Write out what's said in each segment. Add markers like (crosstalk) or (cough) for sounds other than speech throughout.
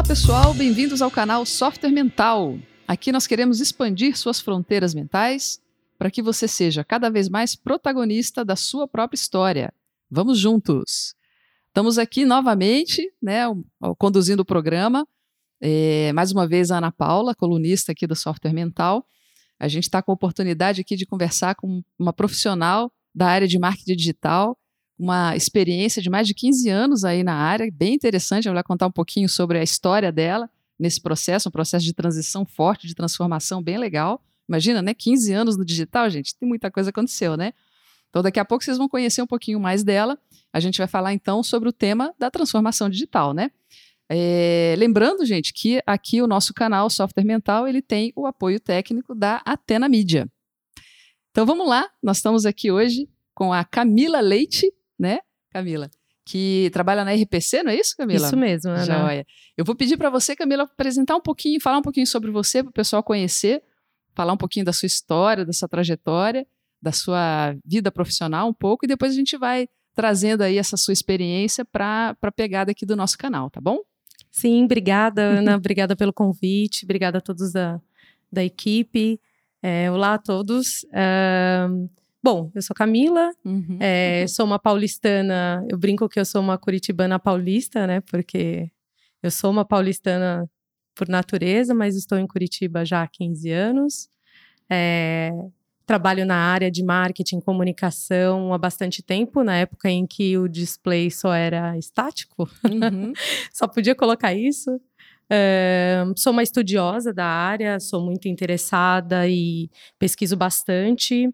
Olá pessoal, bem-vindos ao canal Software Mental. Aqui nós queremos expandir suas fronteiras mentais para que você seja cada vez mais protagonista da sua própria história. Vamos juntos! Estamos aqui novamente, né, conduzindo o programa. É, mais uma vez, a Ana Paula, colunista aqui do Software Mental. A gente está com a oportunidade aqui de conversar com uma profissional da área de marketing digital, uma experiência de mais de 15 anos aí na área, bem interessante. Ela vai contar um pouquinho sobre a história dela nesse processo, um processo de transição forte, de transformação bem legal. Imagina, né? 15 anos no digital, gente, tem muita coisa aconteceu, né? Então, daqui a pouco vocês vão conhecer um pouquinho mais dela. A gente vai falar então sobre o tema da transformação digital, né? É, lembrando, gente, que aqui o nosso canal Software Mental ele tem o apoio técnico da Atena Mídia. Então vamos lá, nós estamos aqui hoje com a Camila Leite, né, Camila? Que trabalha na RPC, não é isso, Camila? Isso mesmo, Ana. Joia. Eu vou pedir para você, Camila, apresentar um pouquinho, falar um pouquinho sobre você, para o pessoal conhecer, falar um pouquinho da sua história, da sua trajetória, da sua vida profissional um pouco, e depois a gente vai trazendo aí essa sua experiência para a pegada aqui do nosso canal, tá bom? Sim, obrigada, Ana. (laughs) obrigada pelo convite. Obrigada a todos da, da equipe. É, olá a todos. Bom, eu sou Camila, uhum. é, sou uma paulistana. Eu brinco que eu sou uma curitibana paulista, né? Porque eu sou uma paulistana por natureza, mas estou em Curitiba já há 15 anos. É, trabalho na área de marketing e comunicação há bastante tempo, na época em que o display só era estático, uhum. (laughs) só podia colocar isso. Uh, sou uma estudiosa da área, sou muito interessada e pesquiso bastante.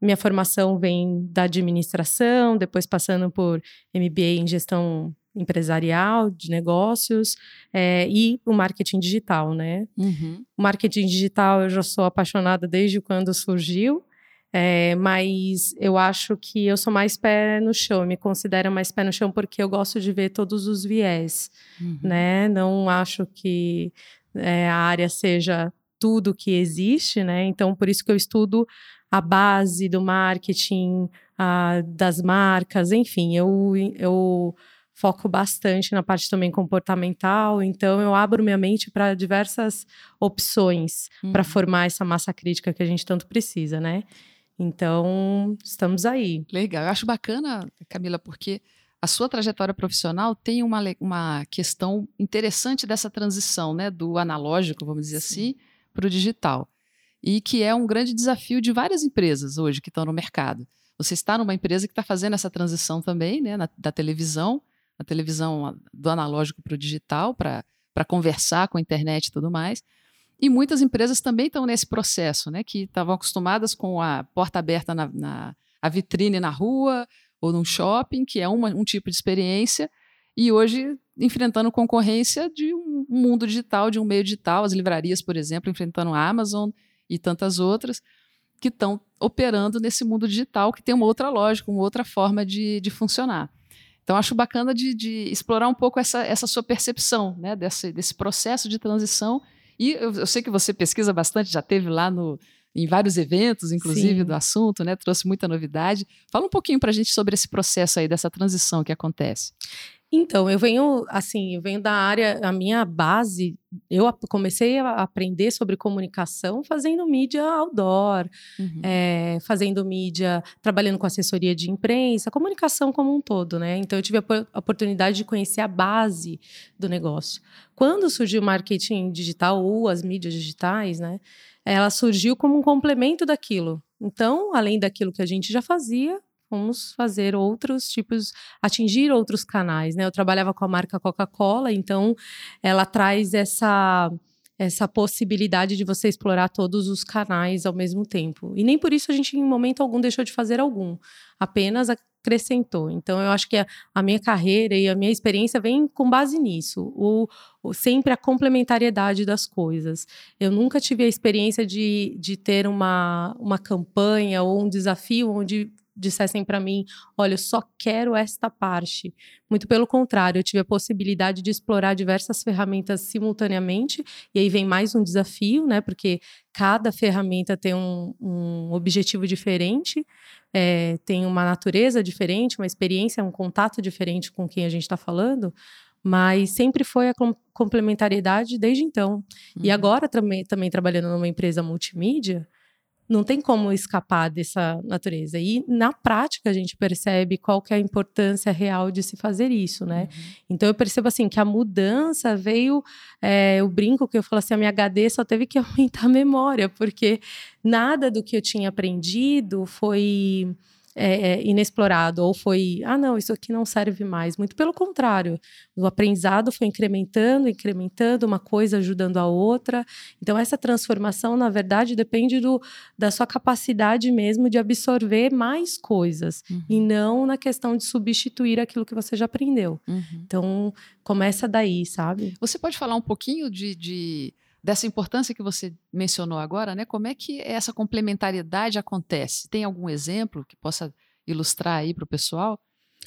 Minha formação vem da administração, depois passando por MBA em gestão empresarial, de negócios é, e o marketing digital, né? Uhum. O marketing digital eu já sou apaixonada desde quando surgiu, é, mas eu acho que eu sou mais pé no chão, me considero mais pé no chão porque eu gosto de ver todos os viés, uhum. né? Não acho que é, a área seja tudo que existe, né? Então, por isso que eu estudo a base do marketing, a, das marcas, enfim, eu, eu foco bastante na parte também comportamental, então eu abro minha mente para diversas opções uhum. para formar essa massa crítica que a gente tanto precisa, né? Então, estamos aí. Legal. Eu acho bacana, Camila, porque a sua trajetória profissional tem uma, uma questão interessante dessa transição, né, do analógico, vamos dizer Sim. assim, para o digital. E que é um grande desafio de várias empresas hoje que estão no mercado. Você está numa empresa que está fazendo essa transição também, né, na, da televisão a televisão do analógico para o digital, para conversar com a internet e tudo mais. E muitas empresas também estão nesse processo, né? Que estavam acostumadas com a porta aberta na, na a vitrine na rua ou num shopping, que é uma, um tipo de experiência, e hoje enfrentando concorrência de um mundo digital, de um meio digital, as livrarias, por exemplo, enfrentando a Amazon e tantas outras, que estão operando nesse mundo digital, que tem uma outra lógica, uma outra forma de, de funcionar. Então, acho bacana de, de, explorar um pouco essa, essa sua percepção né, desse, desse processo de transição. E eu, eu, sei que você pesquisa bastante, já teve lá no, em vários eventos, inclusive, Sim. do assunto, né? Trouxe muita novidade. Fala um pouquinho para a gente sobre esse processo aí, dessa transição que acontece. Então, eu venho, assim, eu venho da área, a minha base, eu comecei a aprender sobre comunicação fazendo mídia outdoor, uhum. é, fazendo mídia, trabalhando com assessoria de imprensa, comunicação como um todo, né? Então, eu tive a oportunidade de conhecer a base do negócio. Quando surgiu o marketing digital ou as mídias digitais, né? Ela surgiu como um complemento daquilo. Então, além daquilo que a gente já fazia, fomos fazer outros tipos, atingir outros canais, né? Eu trabalhava com a marca Coca-Cola, então ela traz essa essa possibilidade de você explorar todos os canais ao mesmo tempo. E nem por isso a gente, em momento algum, deixou de fazer algum, apenas acrescentou. Então, eu acho que a, a minha carreira e a minha experiência vem com base nisso, o, o, sempre a complementariedade das coisas. Eu nunca tive a experiência de, de ter uma, uma campanha ou um desafio onde dissessem para mim, olha, eu só quero esta parte. Muito pelo contrário, eu tive a possibilidade de explorar diversas ferramentas simultaneamente, e aí vem mais um desafio, né? Porque cada ferramenta tem um, um objetivo diferente, é, tem uma natureza diferente, uma experiência, um contato diferente com quem a gente está falando. mas sempre foi a complementariedade desde então. Uhum. E agora também, também trabalhando numa empresa multimídia, não tem como escapar dessa natureza. E na prática a gente percebe qual que é a importância real de se fazer isso, né? Uhum. Então eu percebo assim que a mudança veio, é, eu brinco que eu falo assim, a minha HD só teve que (laughs) aumentar a memória, porque nada do que eu tinha aprendido foi é, é, inexplorado ou foi, ah, não, isso aqui não serve mais. Muito pelo contrário, o aprendizado foi incrementando, incrementando, uma coisa ajudando a outra. Então, essa transformação, na verdade, depende do, da sua capacidade mesmo de absorver mais coisas uhum. e não na questão de substituir aquilo que você já aprendeu. Uhum. Então, começa daí, sabe? Você pode falar um pouquinho de, de dessa importância que você mencionou agora, né? Como é que essa complementariedade acontece? Tem algum exemplo que possa ilustrar aí para o pessoal?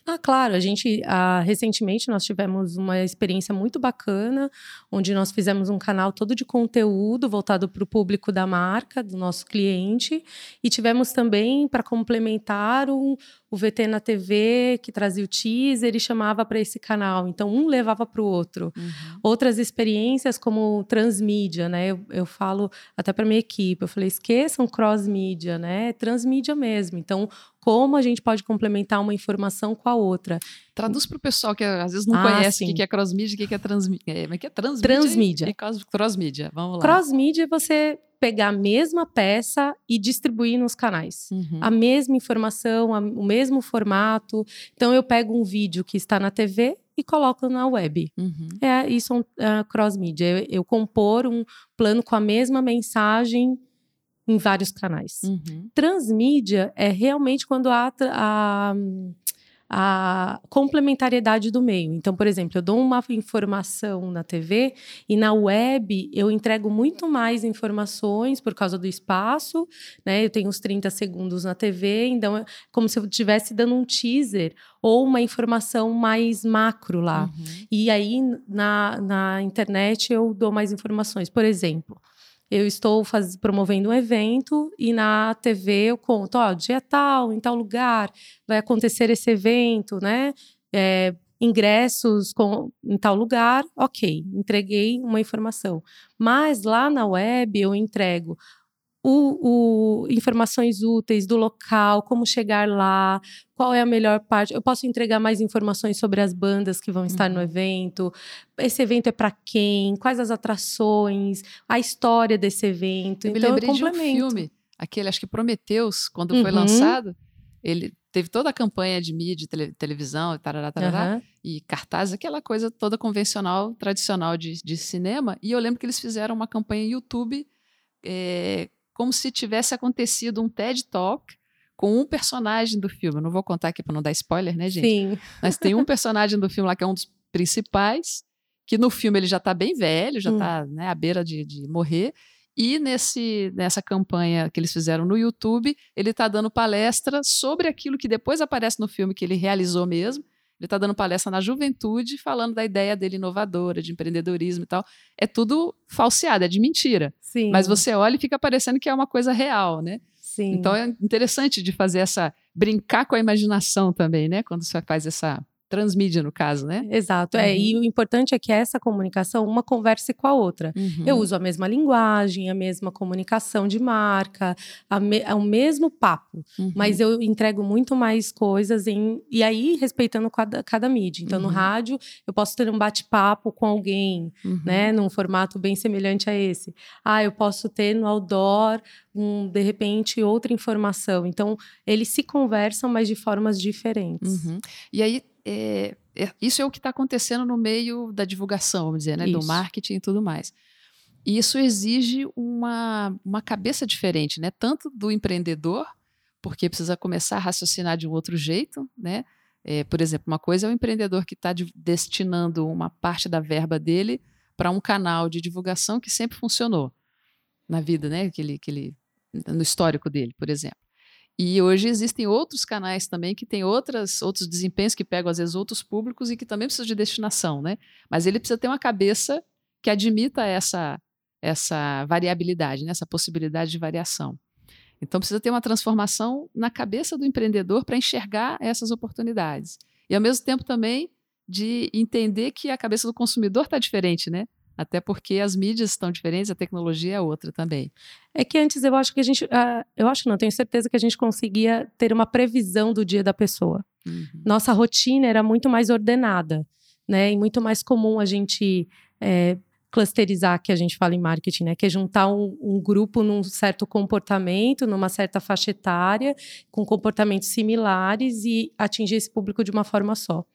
Ah, claro, a gente ah, recentemente nós tivemos uma experiência muito bacana, onde nós fizemos um canal todo de conteúdo voltado para o público da marca, do nosso cliente, e tivemos também para complementar um, o VT na TV, que trazia o teaser e chamava para esse canal. Então, um levava para o outro. Uhum. Outras experiências, como transmídia, né? Eu, eu falo até para minha equipe, eu falei, esqueçam cross-mídia, né? É transmídia mesmo. Então, como a gente pode complementar uma informação com a outra. Traduz para o pessoal que às vezes não ah, conhece o que é cross-mídia, o que é transmídia. É, é que é transmídia? Transmídia. E cross-mídia, vamos lá. Cross-mídia é você pegar a mesma peça e distribuir nos canais. Uhum. A mesma informação, a, o mesmo formato. Então, eu pego um vídeo que está na TV e coloco na web. Uhum. É isso é uh, cross-mídia. Eu, eu, compor um plano com a mesma mensagem em vários canais. Uhum. Transmídia é realmente quando há a, a a complementariedade do meio. Então, por exemplo, eu dou uma informação na TV e na web eu entrego muito mais informações por causa do espaço, né? Eu tenho uns 30 segundos na TV, então é como se eu estivesse dando um teaser ou uma informação mais macro lá. Uhum. E aí na, na internet eu dou mais informações. Por exemplo, eu estou faz, promovendo um evento e na TV eu conto, ó, dia tal, em tal lugar, vai acontecer esse evento, né? É, ingressos com, em tal lugar, ok, entreguei uma informação. Mas lá na web eu entrego o, o, informações úteis do local, como chegar lá, qual é a melhor parte. Eu posso entregar mais informações sobre as bandas que vão estar uhum. no evento. Esse evento é para quem? Quais as atrações? A história desse evento. Eu então, me lembrei eu de um filme, aquele, acho que Prometeus, quando uhum. foi lançado, ele teve toda a campanha de mídia, tele, televisão, e tarará, tarará, uhum. e cartaz, aquela coisa toda convencional, tradicional de, de cinema. E eu lembro que eles fizeram uma campanha YouTube é, como se tivesse acontecido um TED Talk com um personagem do filme. Eu não vou contar aqui para não dar spoiler, né, gente? Sim. Mas tem um personagem do filme lá que é um dos principais, que no filme ele já está bem velho, já está hum. né, à beira de, de morrer. E nesse, nessa campanha que eles fizeram no YouTube, ele está dando palestra sobre aquilo que depois aparece no filme que ele realizou mesmo. Ele está dando palestra na juventude, falando da ideia dele inovadora, de empreendedorismo e tal. É tudo falseado, é de mentira. Sim. Mas você olha e fica parecendo que é uma coisa real, né? Sim. Então é interessante de fazer essa. brincar com a imaginação também, né? Quando você faz essa transmídia, no caso, né? Exato. Uhum. É, e o importante é que essa comunicação, uma converse com a outra. Uhum. Eu uso a mesma linguagem, a mesma comunicação de marca, me, é o mesmo papo, uhum. mas eu entrego muito mais coisas em. E aí, respeitando cada, cada mídia. Então, no uhum. rádio, eu posso ter um bate-papo com alguém, uhum. né? Num formato bem semelhante a esse. Ah, eu posso ter no outdoor um, de repente, outra informação. Então, eles se conversam, mas de formas diferentes. Uhum. E aí, é, é, isso é o que está acontecendo no meio da divulgação, vamos dizer, né? do marketing e tudo mais. E isso exige uma, uma cabeça diferente, né? Tanto do empreendedor, porque precisa começar a raciocinar de um outro jeito, né? É, por exemplo, uma coisa é o empreendedor que está destinando uma parte da verba dele para um canal de divulgação que sempre funcionou na vida, né? Que ele, que ele no histórico dele, por exemplo. E hoje existem outros canais também que têm outras, outros desempenhos que pegam às vezes outros públicos e que também precisam de destinação, né? Mas ele precisa ter uma cabeça que admita essa essa variabilidade, né? essa possibilidade de variação. Então precisa ter uma transformação na cabeça do empreendedor para enxergar essas oportunidades. E ao mesmo tempo também de entender que a cabeça do consumidor está diferente, né? Até porque as mídias estão diferentes, a tecnologia é outra também. É que antes eu acho que a gente. Uh, eu acho não, tenho certeza que a gente conseguia ter uma previsão do dia da pessoa. Uhum. Nossa rotina era muito mais ordenada, né? E muito mais comum a gente é, clusterizar, que a gente fala em marketing, né? Que é juntar um, um, grupo num certo comportamento, numa certa faixa etária, com comportamentos similares e atingir esse público de uma forma só.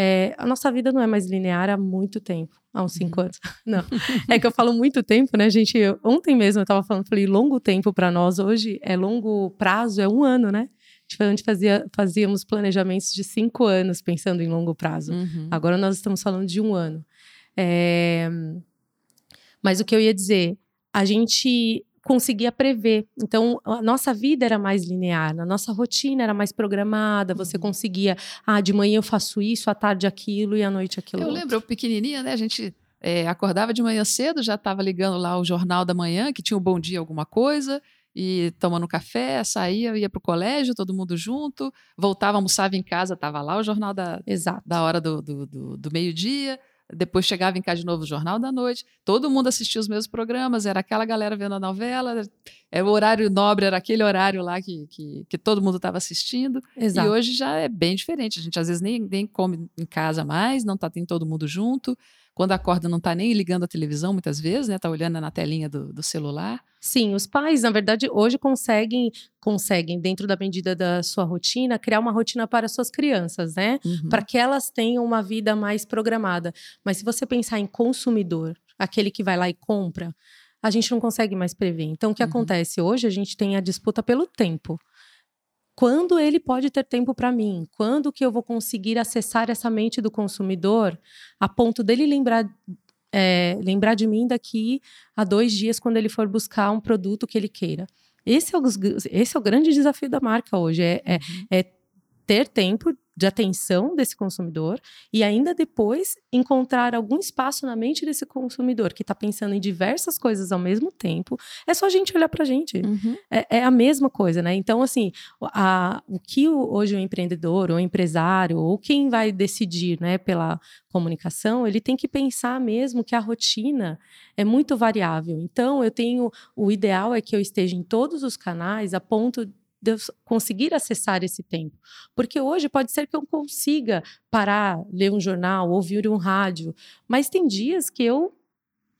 É, a nossa vida não é mais linear há muito tempo, há uns cinco uhum. anos. (laughs) Não. É que eu falo muito tempo, né, gente? Eu, ontem mesmo eu estava falando, falei, longo tempo para nós hoje é longo prazo, é um ano, né? Tipo, antes fazia, fazíamos planejamentos de cinco anos pensando em longo prazo. Uhum. Agora nós estamos falando de um ano. É... Mas o que eu ia dizer, a gente conseguia prever. Então, a nossa vida era mais linear, a nossa rotina era mais programada, você uhum. conseguia, ah, de manhã eu faço isso, à tarde aquilo e à noite aquilo. Eu outro. lembro, eu pequenininha, né, a gente é, acordava de manhã cedo, já estava ligando lá o jornal da manhã, que tinha o Bom Dia alguma coisa, e tomando café, saía, ia para o colégio, todo mundo junto, voltava, almoçava em casa, estava lá o jornal da, Exato. da hora do, do, do, do meio-dia, depois chegava em casa de novo o Jornal da Noite, todo mundo assistia os mesmos programas, era aquela galera vendo a novela, é, o horário nobre era aquele horário lá que, que, que todo mundo estava assistindo. Exato. E hoje já é bem diferente, a gente às vezes nem, nem come em casa mais, não está tem todo mundo junto. Quando acorda, não está nem ligando a televisão, muitas vezes, né? Está olhando na telinha do, do, celular. Sim, os pais, na verdade, hoje conseguem, conseguem, dentro da medida da sua rotina, criar uma rotina para suas crianças, né? Uhum. Para que elas tenham uma vida mais programada. Mas se você pensar em consumidor, aquele que vai lá e compra, a gente não consegue mais prever. Então, o que uhum. acontece? Hoje a gente tem a disputa pelo tempo quando ele pode ter tempo para mim? Quando que eu vou conseguir acessar essa mente do consumidor a ponto dele lembrar é, lembrar de mim daqui a dois dias quando ele for buscar um produto que ele queira? Esse é o, esse é o grande desafio da marca hoje, é, é, uhum. é ter tempo de atenção desse consumidor e ainda depois encontrar algum espaço na mente desse consumidor que está pensando em diversas coisas ao mesmo tempo. É só a gente olhar para a gente. Uhum. É, é, a mesma coisa, né? Então, assim, a, o que hoje o empreendedor, ou o empresário, ou quem vai decidir né, pela comunicação, ele tem que pensar mesmo que a rotina é muito variável. Então, eu tenho. O ideal é que eu esteja em todos os canais a ponto de eu conseguir acessar esse tempo. Porque hoje pode ser que eu consiga parar, ler um jornal, ouvir um rádio, mas tem dias que eu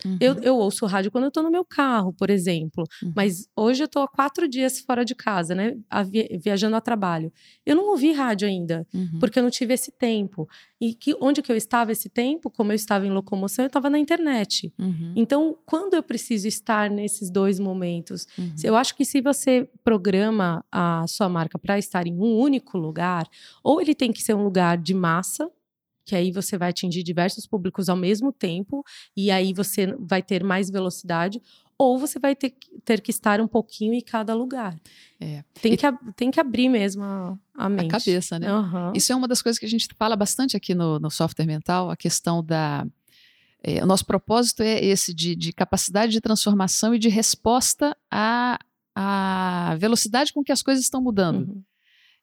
Uhum. Eu, eu ouço rádio quando eu tô no meu carro, por exemplo. Uhum. Mas hoje eu tô há quatro dias fora de casa, né? viajando a trabalho. Eu não ouvi rádio ainda, uhum. porque eu não tive esse tempo. E que, onde que eu estava esse tempo? Como eu estava em locomoção, eu estava na internet. Uhum. Então, quando eu preciso estar nesses dois momentos? Uhum. Eu acho que se você programa a sua marca para estar em um único lugar, ou ele tem que ser um lugar de massa, que aí você vai atingir diversos públicos ao mesmo tempo e aí você vai ter mais velocidade, ou você vai ter, ter que estar um pouquinho em cada lugar. É. Tem, que, tem que abrir mesmo a, a mente. A cabeça, né? Uhum. Isso é uma das coisas que a gente fala bastante aqui no, no software mental, a questão da. É, o nosso propósito é esse de, de, capacidade de transformação e de resposta à, à velocidade com que as coisas estão mudando. Uhum.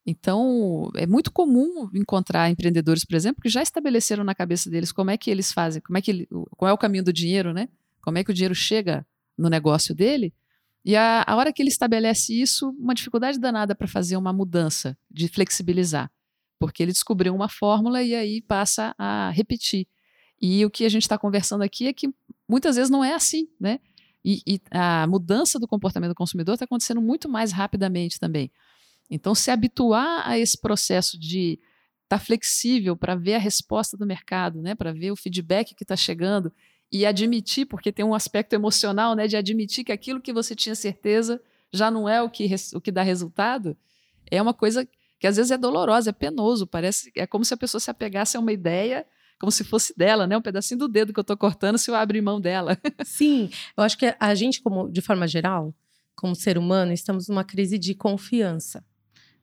Então, é muito comum encontrar empreendedores, por exemplo, que já estabeleceram na cabeça deles como é que eles fazem, como é que qual é o caminho do dinheiro, né? Como é que o dinheiro chega no negócio dele. E a, a hora que ele estabelece isso, uma dificuldade danada para fazer uma mudança, de flexibilizar. Porque ele descobriu uma fórmula e aí passa a repetir. E o que a gente está conversando aqui é que muitas vezes não é assim, né? E, e a mudança do comportamento do consumidor está acontecendo muito mais rapidamente também. Então, se habituar a esse processo de estar tá flexível para ver a resposta do mercado, né, para ver o feedback que está chegando e admitir, porque tem um aspecto emocional, né, de admitir que aquilo que você tinha certeza já não é o que, o que dá resultado, é uma coisa que às vezes é dolorosa, é penoso, parece, é como se a pessoa se apegasse a uma ideia como se fosse dela, né? Um pedacinho do dedo que eu estou cortando se eu abrir mão dela. (laughs) Sim, eu acho que a gente, como de forma geral, como ser humano, estamos numa crise de confiança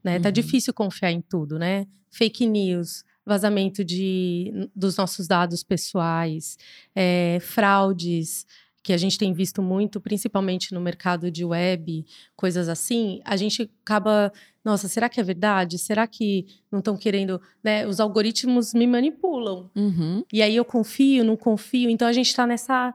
né? Tá uhum. Difícil confiar em tudo, né? Fake news, vazamento de, dos nossos dados pessoais, é, fraudes que a gente tem visto muito, principalmente no mercado de web, coisas assim, a gente acaba, nossa, será que é verdade? Será que não estão querendo, né? Os algoritmos me manipulam. Uhum. E aí eu confio, não confio. Então a gente está nessa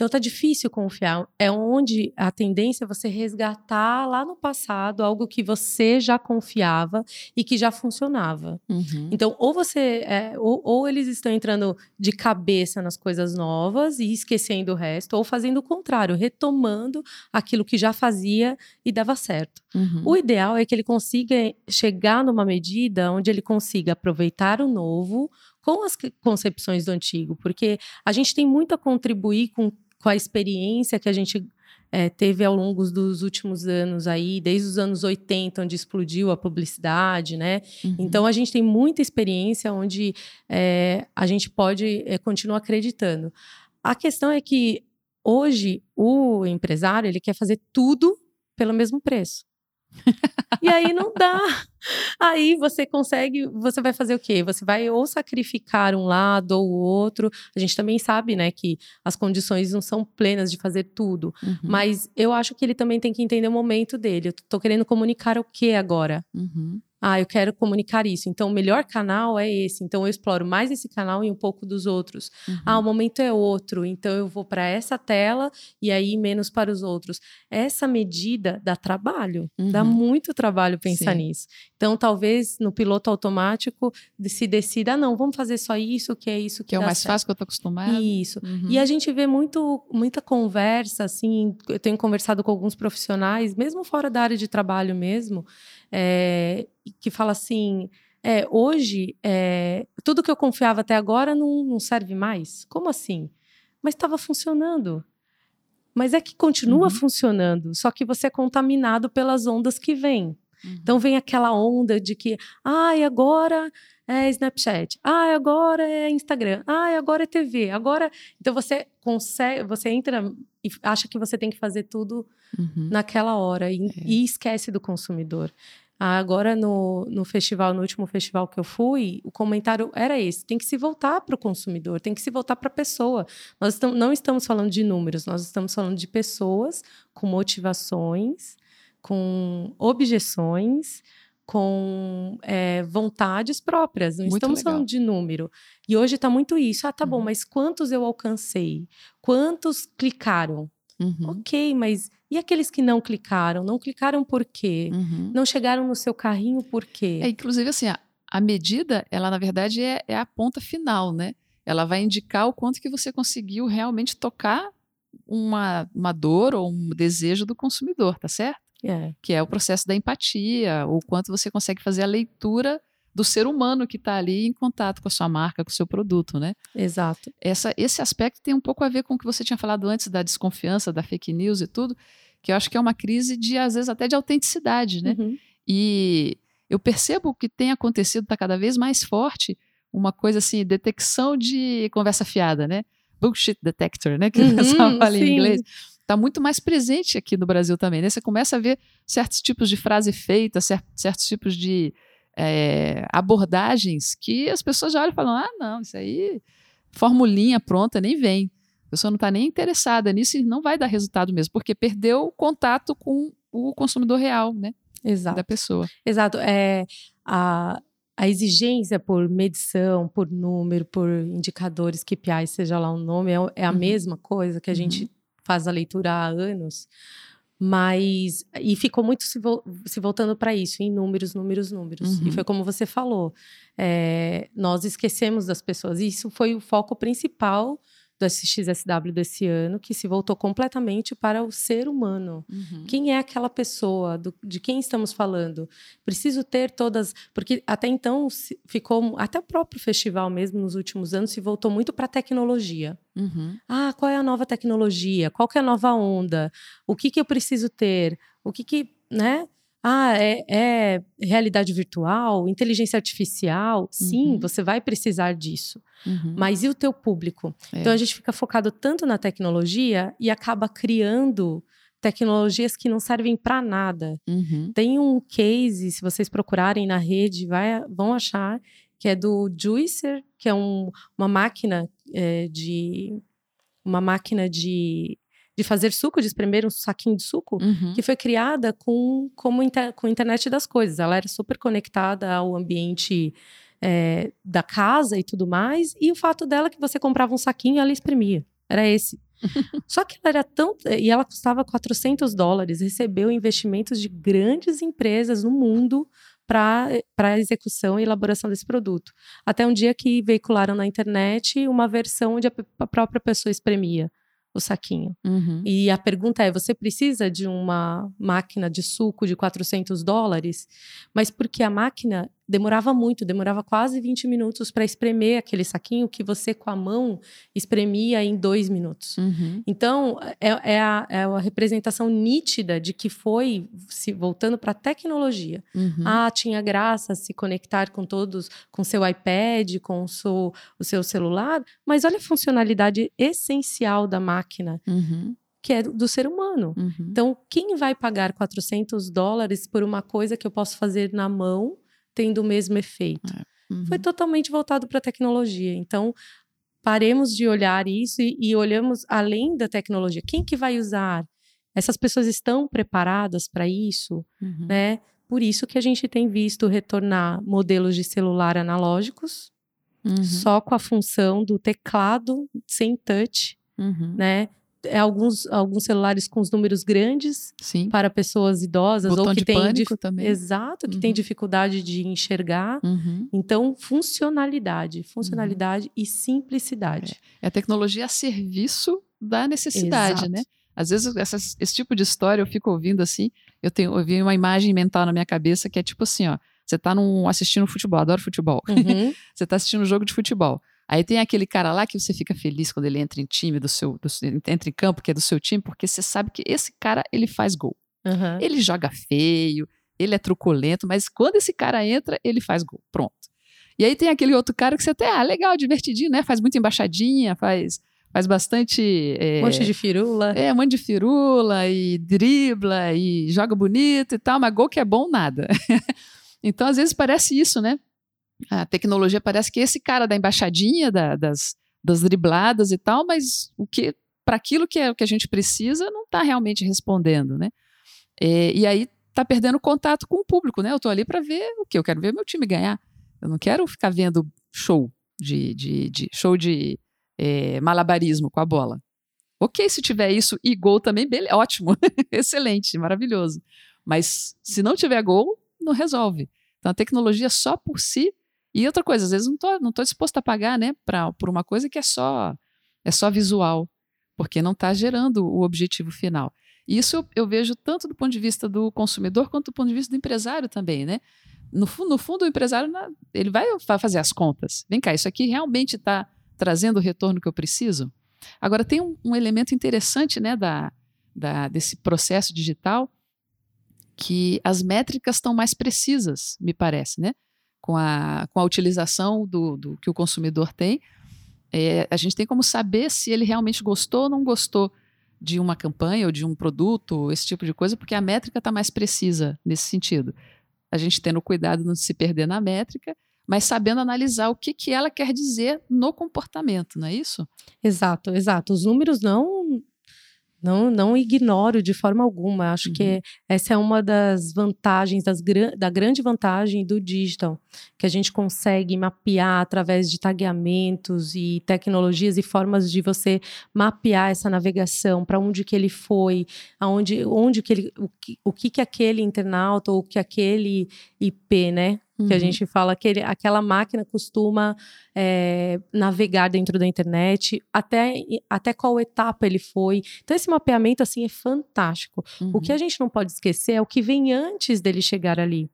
então tá difícil confiar. É onde a tendência é você resgatar lá no passado algo que você já confiava e que já funcionava. Uhum. Então, ou você. É, ou, ou, eles estão entrando de cabeça nas coisas novas e esquecendo o resto, ou fazendo o contrário, retomando aquilo que já fazia e dava certo. Uhum. O ideal é que ele consiga chegar numa medida onde ele consiga aproveitar o novo com as concepções do antigo, porque a gente tem muito a contribuir com com a experiência que a gente é, teve ao longo dos últimos anos aí, desde os anos 80, onde explodiu a publicidade, né? Uhum. Então a gente tem muita experiência onde é, a gente pode é, continuar acreditando. A questão é que hoje o empresário ele quer fazer tudo pelo mesmo preço e aí não dá. Aí você consegue, você vai fazer o quê? Você vai ou sacrificar um lado ou o outro. A gente também sabe, né, que as condições não são plenas de fazer tudo. Uhum. Mas eu acho que ele também tem que entender o momento dele. Eu tô querendo comunicar o que agora? Uhum ah, eu quero comunicar isso. Então, o melhor canal é esse. Então, eu exploro mais esse canal e um pouco dos outros. Uhum. Ah, o momento é outro. Então, eu vou para essa tela e aí menos para os outros. Essa medida dá trabalho. Uhum. Dá muito trabalho pensar Sim. nisso. Então, talvez no piloto automático se decida, ah, não, vamos fazer só isso, que é isso que, que é o mais certo. fácil que eu estou acostumado. Isso. Uhum. E a gente vê muito, muita conversa, assim. Eu tenho conversado com alguns profissionais, mesmo fora da área de trabalho mesmo é, que fala assim: é, hoje, é, tudo que eu confiava até agora não, não serve mais. Como assim? Mas estava funcionando. Mas é que continua uhum. funcionando, só que você é contaminado pelas ondas que vêm. Uhum. Então vem aquela onda de que, ai, ah, agora é Snapchat, ah, agora é Instagram, ah, agora é TV, agora. Então você consegue, você entra e acha que você tem que fazer tudo uhum. naquela hora e, é. e, esquece do consumidor. Agora, no, no festival, no último festival que eu fui, o comentário era esse: tem que se voltar para o consumidor, tem que se voltar para a pessoa. Nós não estamos falando de números, nós estamos falando de pessoas com motivações, com objeções, com é, vontades próprias. Não muito estamos legal. falando de número. E hoje está muito isso. Ah, tá uhum. bom, mas quantos eu alcancei? Quantos clicaram? Uhum. Ok, mas e aqueles que não clicaram? Não clicaram por quê? Uhum. Não chegaram no seu carrinho por quê? É, inclusive, assim, a, a medida, ela na verdade é, é, a ponta final, né? Ela vai indicar o quanto que você conseguiu realmente tocar uma, uma dor ou um desejo do consumidor, tá certo? É. Que é o processo da empatia, o quanto você consegue fazer a leitura do ser humano que está ali em contato com a sua marca, com o seu produto, né? Exato. Essa, esse aspecto tem um pouco a ver com o que você tinha falado antes da desconfiança, da fake news e tudo, que eu acho que é uma crise de, às vezes, até de autenticidade, né? Uhum. E eu percebo que tem acontecido, está cada vez mais forte, uma coisa assim, detecção de conversa fiada, né? Bullshit detector, né? Que uhum, o pessoal fala em inglês está muito mais presente aqui no Brasil também. Né? Você começa a ver certos tipos de frase feita, certos tipos de é, abordagens que as pessoas já olham e falam: ah, não, isso aí, formulinha pronta, nem vem. A pessoa não está nem interessada nisso e não vai dar resultado mesmo, porque perdeu o contato com o consumidor real, né? Exato. Da pessoa. Exato. É, a, a exigência por medição, por número, por indicadores, KPI, seja lá o nome, é, é a uhum. mesma coisa que a uhum. Faz a leitura há anos. Mas. E ficou muito se, vo, se voltando para isso, em números, números, números. Uhum. E foi como você falou. É, nós esquecemos das pessoas. E isso foi o foco principal do SXSW desse ano, que se voltou completamente para o ser humano. Uhum. Quem é aquela pessoa? Do, de quem estamos falando? Preciso ter todas. Porque até então ficou. Até o próprio festival mesmo, nos últimos anos, se voltou muito para a tecnologia. Uhum. Ah, qual é a nova tecnologia? Qual é a nova onda? O que, que eu preciso ter? O que que. Né? Ah, é, é, realidade virtual, inteligência artificial. Sim, uhum. você vai precisar disso. Uhum. Mas e o teu público? É. Então a gente fica focado tanto na tecnologia e acaba criando tecnologias que não servem para nada. Uhum. Tem um case, se vocês procurarem na rede, vai, vão achar que é do Juicer, que é um, uma máquina é, de uma máquina de de fazer suco, de espremer um saquinho de suco, uhum. que foi criada com, como inter, com a internet das coisas. Ela era super conectada ao ambiente é, da casa e tudo mais. E o fato dela é que você comprava um saquinho e ela espremia. Era esse. (laughs) Só que ela era tão. E ela custava 400 dólares, recebeu investimentos de grandes empresas no mundo para a execução e elaboração desse produto. Até um dia que veicularam na internet uma versão onde a própria pessoa espremia o saquinho. Uhum. E a pergunta é: você precisa de uma máquina de suco de 400 dólares? Mas porque a máquina demorava muito, demorava quase 20 minutos para espremer aquele saquinho que você com a mão espremia em dois minutos. Uhum. Então, é, é, a, é, a, representação nítida de que foi se voltando para a tecnologia. Uhum. Ah, tinha graça se conectar com todos, com seu iPad, com o seu, o seu celular, mas olha a funcionalidade essencial da máquina. Uhum que é do ser humano. Uhum. Então, quem vai pagar 400 dólares por uma coisa que eu posso fazer na mão tendo o mesmo efeito. É. Uhum. Foi totalmente voltado para a tecnologia. Então, paremos de olhar isso e, e, olhamos além da tecnologia. Quem que vai usar? Essas pessoas estão preparadas para isso, uhum. né? Por isso que a gente tem visto retornar modelos de celular analógicos, uhum. só com a função do teclado sem touch, uhum. né? É alguns, alguns celulares com os números grandes Sim. para pessoas idosas Botão ou que tem dif... também. exato que uhum. tem dificuldade de enxergar uhum. então funcionalidade funcionalidade uhum. e simplicidade é. é. a tecnologia a serviço da necessidade exato. né às vezes essas, esse tipo de história eu fico ouvindo assim eu tenho eu vi uma imagem mental na minha cabeça que é tipo assim ó você está assistindo futebol adoro futebol uhum. (laughs) você está assistindo um jogo de futebol Aí tem aquele cara lá que você fica feliz quando ele entra em time do seu, do, entra em campo, que é do seu time, porque você sabe que esse cara ele faz gol. Uhum. Ele joga feio, ele é truculento, mas quando esse cara entra, ele faz gol. Pronto. E aí tem aquele outro cara que você até, ah, legal, divertidinho, né? Faz muita embaixadinha, faz, faz bastante. É, um monte de firula. É, um monte de firula e dribla e joga bonito e tal, mas gol que é bom, nada. (laughs) então, às vezes parece isso, né? A tecnologia parece que esse cara da embaixadinha, da, das, das dribladas e tal, mas o que para aquilo que é o que a gente precisa não está realmente respondendo, né? É, e aí está perdendo contato com o público, né? Eu estou ali para ver o que eu quero ver meu time ganhar. Eu não quero ficar vendo show de, de, de show de é, malabarismo com a bola. Ok, se tiver isso e gol também, beleza, ótimo, (laughs) excelente, maravilhoso. Mas se não tiver gol, não resolve. Então a tecnologia só por si e outra coisa, às vezes não tô, não tô disposto a pagar, né, pra, por uma coisa que é só é só visual, porque não está gerando o objetivo final. Isso eu, eu, vejo tanto do ponto de vista do consumidor quanto do ponto de vista do empresário também, né? No, no fundo, o empresário ele vai fazer as contas. Vem cá, isso aqui realmente está trazendo o retorno que eu preciso? Agora, tem um, um elemento interessante né, da, da, desse processo digital que as métricas estão mais precisas, me parece, né? Com a, com a utilização do, do que o consumidor tem, é, a gente tem como saber se ele realmente gostou ou não gostou de uma campanha ou de um produto, esse tipo de coisa, porque a métrica está mais precisa nesse sentido. A gente tendo cuidado de não se perder na métrica, mas sabendo analisar o que, que ela quer dizer no comportamento, não é isso? Exato, exato. Os números não não, não ignoro de forma alguma. Acho uhum. que essa é uma das vantagens, das, da grande vantagem do digital, que a gente consegue mapear através de tagueamentos e tecnologias e formas de você mapear essa navegação, para onde que ele foi, aonde, onde que ele, o que, o que que aquele internauta ou que aquele IP, né, Uhum. Que a uhum. gente fala que ele, aquela máquina costuma é, navegar dentro da internet, até, até qual etapa ele foi. Então, esse mapeamento, assim, é fantástico. Uhum. O que a gente não pode esquecer é o que vem antes dele chegar ali.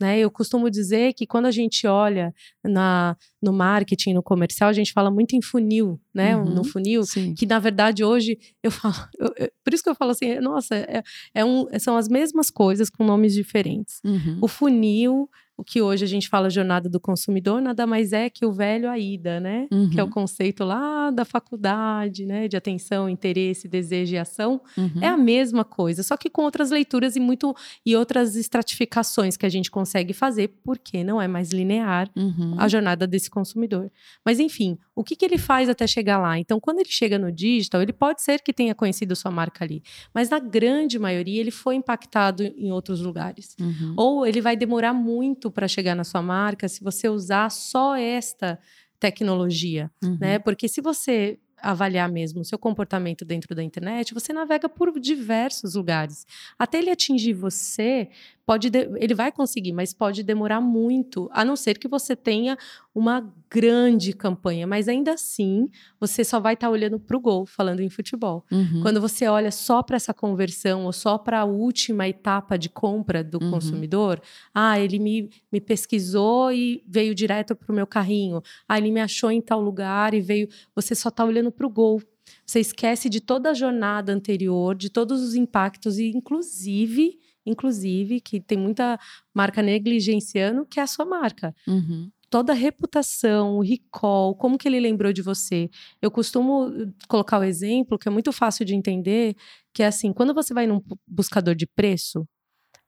Né? Eu costumo dizer que quando a gente olha na, no marketing, no comercial, a gente fala muito em funil, né? Uhum, no funil, sim. que na verdade hoje eu falo, (laughs) eu, eu, por isso que eu falo assim, nossa, é, é um, são as mesmas coisas com nomes diferentes. Uhum. O funil o que hoje a gente fala jornada do consumidor, nada mais é que o velho AIDA, né? Uhum. Que é o conceito lá da faculdade, né? De atenção, interesse, desejo e ação. Uhum. É a mesma coisa, só que com outras leituras e muito e outras estratificações que a gente consegue fazer, porque não é mais linear uhum. a jornada desse consumidor. Mas enfim, o que, que ele faz até chegar lá? Então, quando ele chega no digital, ele pode ser que tenha conhecido sua marca ali, mas na grande maioria ele foi impactado em outros lugares. Uhum. Ou ele vai demorar muito para chegar na sua marca se você usar só esta tecnologia, uhum. né? Porque se você avaliar mesmo o seu comportamento dentro da internet, você navega por diversos lugares. Até ele atingir você, pode ele vai conseguir, mas pode demorar muito, a não ser que você tenha uma grande campanha. Mas ainda assim, você só vai estar tá olhando para o gol, falando em futebol. Uhum. Quando você olha só para essa conversão ou só para a última etapa de compra do uhum. consumidor, ah, ele me, me pesquisou e veio direto para o meu carrinho. Ah, ele me achou em tal lugar e veio. Você só está olhando para o gol. Você esquece de toda a jornada anterior, de todos os impactos e, inclusive, inclusive, que tem muita marca negligenciando, que é a sua marca. Uhum toda a reputação, o recall, como que ele lembrou de você. Eu costumo colocar o exemplo que é muito fácil de entender, que é assim, quando você vai num buscador de preço,